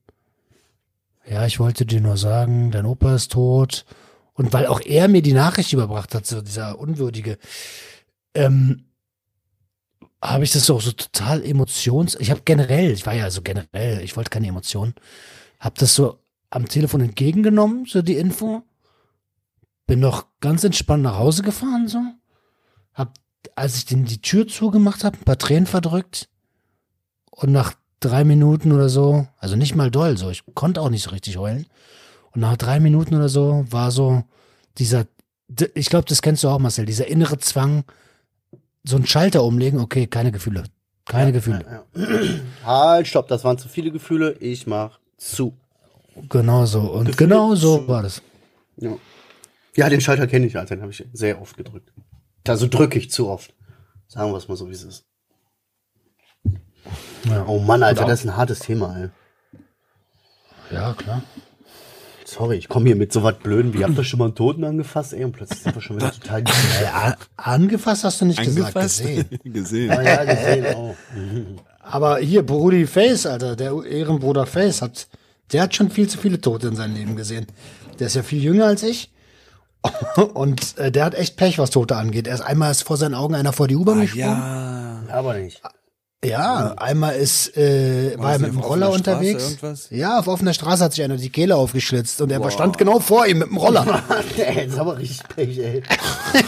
ja, ich wollte dir nur sagen, dein Opa ist tot. Und weil auch er mir die Nachricht überbracht hat, so dieser Unwürdige, ähm, habe ich das auch so total emotions. Ich habe generell, ich war ja so generell, ich wollte keine Emotionen, habe das so am Telefon entgegengenommen, so die Info. Bin noch ganz entspannt nach Hause gefahren, so. Hab, als ich den die Tür zugemacht habe, ein paar Tränen verdrückt. Und nach drei Minuten oder so, also nicht mal doll, so, ich konnte auch nicht so richtig heulen. Und nach drei Minuten oder so war so dieser, ich glaube, das kennst du auch, Marcel, dieser innere Zwang, so einen Schalter umlegen, okay, keine Gefühle. Keine Gefühle. Halt, stopp, das waren zu viele Gefühle. Ich mach zu. Genau so. Und Gefühle genau so war das. Ja, ja den Schalter kenne ich, Alter. Den habe ich sehr oft gedrückt. Also drücke ich zu oft. Sagen wir es mal so, wie es ist. Ja, Oh Mann, Alter, das ist ein hartes Thema, ey. ja klar. Sorry, ich komme hier mit so was Blöden wie, habt ihr schon mal einen Toten angefasst, ey? Und plötzlich sind wir schon wieder total Äh, angefasst hast du nicht gesagt, gesehen. Gesehen. Ja, ja, gesehen, oh. Aber hier, Brudi Face, Alter, der Ehrenbruder Face hat, der hat schon viel zu viele Tote in seinem Leben gesehen. Der ist ja viel jünger als ich. Und äh, der hat echt Pech, was Tote angeht. Erst einmal ist vor seinen Augen einer vor die U-Bahn gesprungen. Ja. Aber nicht. Ja, einmal ist, äh, war er das mit dem Roller unterwegs. irgendwas? Ja, auf offener Straße hat sich einer die Kehle aufgeschlitzt und er stand genau vor ihm mit dem Roller. ey, das ist aber richtig Pech, ey.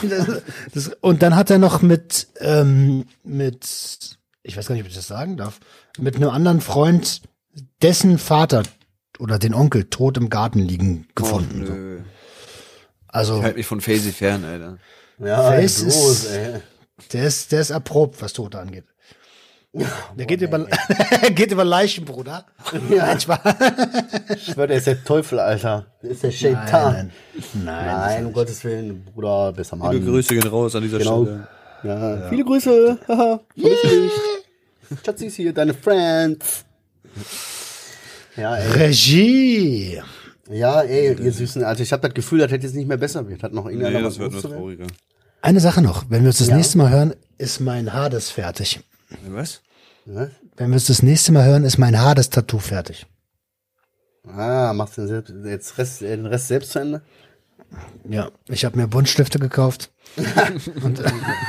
das, das, und dann hat er noch mit, ähm, mit, ich weiß gar nicht, ob ich das sagen darf, mit einem anderen Freund dessen Vater oder den Onkel tot im Garten liegen gefunden. so. Nö. Also Ich halte mich von Faisy fern, Alter. Ja, Face bloß, ist- ey. der ist, der ist erprobt, was Tote angeht. Der geht über, geht über Leichen, Bruder. Ja. Nein. Ich schwör, der ist der Teufel, Alter. Der ist der Shaitan. Nein, nein. Nein, um Gottes Willen, Bruder, besser Mann. Liebe Grüße gehen raus an dieser Genau. Stelle. Ja, viele Grüße. Haha, Licht. Schatzi ist hier, deine Friends. Ja, ey. Regie. Ja, ey, ihr Süßen. Also ich habe das Gefühl, das hätte jetzt nicht mehr besser wird. Hat noch irgendeiner Nee, was das wird nur trauriger. Eine Sache noch. Wenn wir uns das Ja. nächste Mal hören, ist mein Hades fertig. Was? Ne? Wenn wir uns das nächste Mal hören, ist mein Hades-Tattoo fertig. Ah, machst du den, selbst, jetzt Rest, äh, den Rest selbst zu Ende? Ja, ich habe mir Buntstifte gekauft.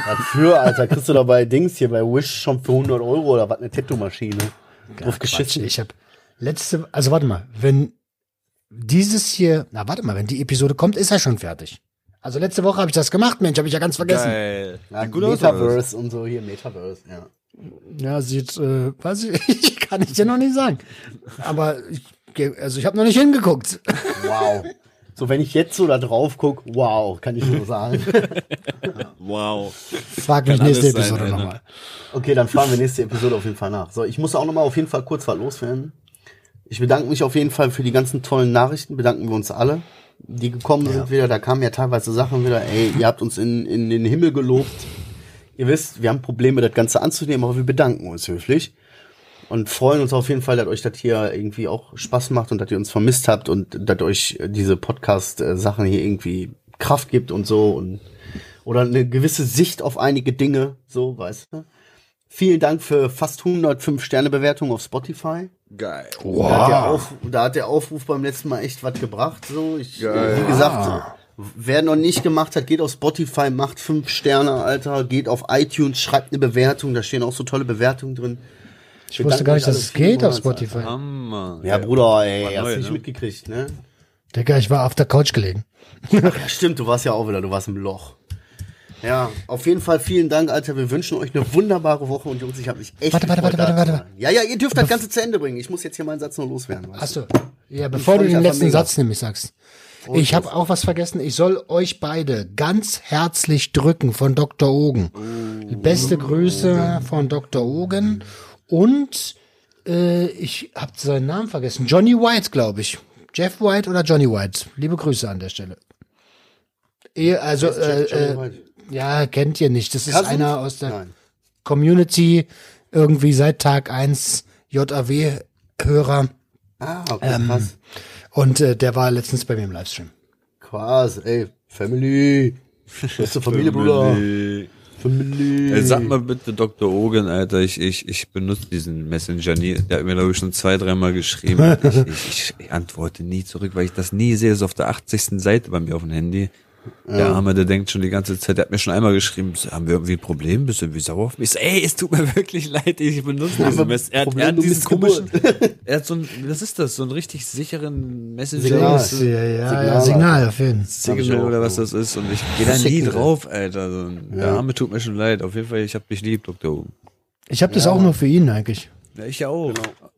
Dafür, Alter, kriegst du da bei Dings hier bei Wish schon für 100 Euro oder was, eine Tattoo-Maschine. Drauf Quatsch, geschissen. ich habe letzte, also warte mal, wenn dieses hier, na warte mal, wenn die Episode kommt, ist er schon fertig. Also letzte Woche habe ich das gemacht, Mensch, habe ich ja ganz vergessen. Geil. Ja, Sieht gut? Metaverse und so hier, Metaverse, ja. Ja, sieht, äh, weiß ich, ich kann ich dir noch nicht sagen. Aber ich, also ich habe noch nicht hingeguckt. Wow. So, wenn ich jetzt so da drauf guck, wow, kann ich nur sagen. Wow. Frag mich Kann nächste Episode nochmal. Okay, dann fahren wir nächste Episode auf jeden Fall nach. So, ich muss auch nochmal auf jeden Fall kurz was loswerden. Ich bedanke mich auf jeden Fall für die ganzen tollen Nachrichten, bedanken wir uns alle, die gekommen sind wieder. Da kamen ja teilweise Sachen wieder, ey, ihr habt uns in, in den Himmel gelobt. Ihr wisst, wir haben Probleme, das Ganze anzunehmen, aber wir bedanken uns höflich. Und freuen uns auf jeden Fall, dass euch das hier irgendwie auch Spaß macht und dass ihr uns vermisst habt und dass euch diese Podcast-Sachen hier irgendwie Kraft gibt und so und oder eine gewisse Sicht auf einige Dinge, so, weißt du. Vielen Dank für fast 105 Sterne Bewertung auf Spotify. Geil. Da, hat der Auf, da hat der Aufruf beim letzten Mal echt was gebracht. So, ich, Geil. wie gesagt, Wer noch nicht gemacht hat, geht auf Spotify, macht fünf Sterne, Alter. Geht auf iTunes, schreibt eine Bewertung. Da stehen auch so tolle Bewertungen drin. Ich wusste gar nicht, dass es geht auf Spotify. Hammer. Ja, Bruder, ey, hast neu, du nicht ne? mitgekriegt, ne? Digga, ich war auf der Couch gelegen. Ja, stimmt, du warst ja auch wieder, du warst im Loch. Ja, auf jeden Fall vielen Dank, Alter. Wir wünschen euch eine wunderbare Woche und Jungs, ich habe mich echt Warte, warte, warte, warte, warte. Ja, ja, ihr dürft das Ganze zu Ende bringen. Ich muss jetzt hier meinen Satz noch loswerden. Achso. Ja, bevor du den letzten mega. Satz nämlich sagst. Ich habe auch was vergessen. Ich soll euch beide ganz herzlich drücken von Dr. Ogen. Beste Grüße von Dr. Ogen. Und äh, ich habe seinen Namen vergessen. Johnny White, glaube ich. Jeff White oder Johnny White. Liebe Grüße an der Stelle. Ehe, also, äh, äh? Ja, kennt ihr nicht. Das ist Cousins? einer aus der Nein. Community, irgendwie seit Tag 1 JAW-Hörer. Ah, okay, krass. Und äh, der war letztens bei mir im Livestream. Krass, ey. Family. Beste Familie, Bruder. Family. Family. Ey, sag mal bitte Dr. Ogen, Alter, ich, ich, ich benutze diesen Messenger nie. Der hat mir, glaube ich, schon zwei, dreimal geschrieben. ich, ich, ich antworte nie zurück, weil ich das nie sehe. Das ist auf der 80. Seite bei mir auf dem Handy. Der Arme, der denkt schon die ganze Zeit, der hat mir schon einmal geschrieben, so, haben wir irgendwie ein Problem? Bist du irgendwie sauer auf mich? Ich so, ey, es tut mir wirklich leid, ich benutze diesen aber Messenger. Er, hat- er hat du diesen bist komischen, er hat so ein, was ist das? So einen richtig sicheren Messenger. Signal. Ist- Ja, ja, Signal, ja, Signal auf jeden Fall. Signal oder was das ist und ich gehe da nie drauf, Alter. So, Der Arme tut mir schon leid. Auf jeden Fall, ich hab dich lieb, Dr. Ogen. Ich habe das auch nur für ihn eigentlich. Ja, ich ja auch.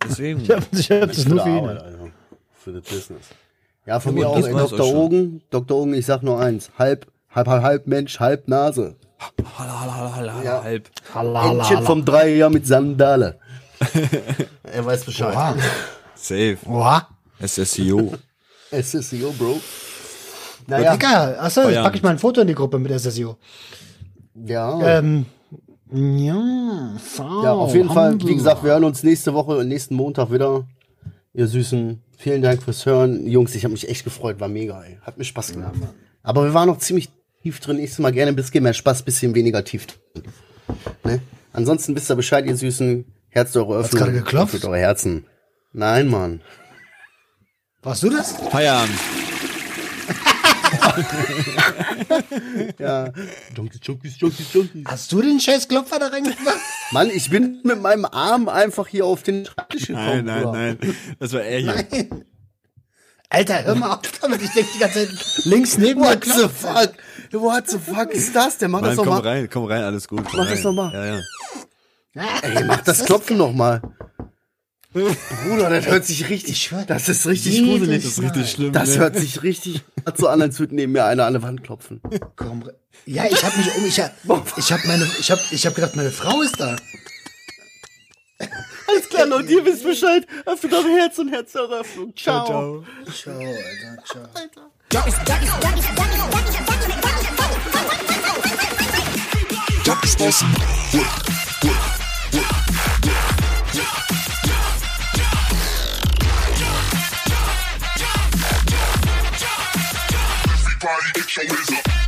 Deswegen. Ich habe ich hab das nur für ihn. Arbeit, Alter. Für das Business. Ja, von Ja, mir auch, ey, Dr. Ogen. Dr. Ogen, ich sag nur eins. Halb, halb, halb, halb Mensch, halb Nase. Halla, Ja. halb. Entchen vom Dreier mit Sandale. er weiß Bescheid. Oha. Safe. Oha. SSIO. SSCO, Bro. Naja, Digga, achso, jetzt packe ich mal ein Foto in die Gruppe mit SSIO. ja. Ähm, ja, so, Ja, auf jeden Fall, Handel. wie gesagt, wir hören uns nächste Woche und nächsten Montag wieder. Ihr Süßen, vielen Dank fürs Hören. Jungs, ich habe mich echt gefreut, war mega, ey. Hat mir Spaß gemacht. Aber wir waren noch ziemlich tief drin. Nächstes Mal gerne ein bisschen mehr Spaß, bisschen weniger tief drin. Ne? Ansonsten wisst ihr Bescheid, ihr Süßen. Herzt eure Öffnung. gerade geklopft? Öffnet eure Herzen. Nein, Mann. Warst du das? Feierabend. Ja. Junkies, Junkies, Junkies, Junkies. Hast du den scheiß Klopfer da reingemacht? Mann, ich bin mit meinem Arm einfach hier auf den Schreibtisch gekommen. Nein, nein, nein. Das war er hier. Alter, hör mal auf damit. Ich denke die ganze Zeit links neben mir What the fuck? What the fuck ist das denn? Mach Mann, das doch komm mal. rein, komm rein, alles gut. Mach das rein. doch mal. Ja, ja. Ey, mach das Klopfen noch mal. Bruder, das hört sich richtig, das ist richtig gruselig. Das ist richtig schlimm. Das ne? hört sich richtig so an, als würde neben mir einer an der Wand klopfen. Komm, re- ja, ich habe mich um, ich hab, ich habe meine, ich habe, ich habe gedacht, meine Frau ist da. Alles klar, Leute, ihr wisst Bescheid. Öffnet eure Herz und Herzeröffnung. Ciao. Ciao. Ciao, Alter, ciao. Junkies listen. Everybody get your whiz up.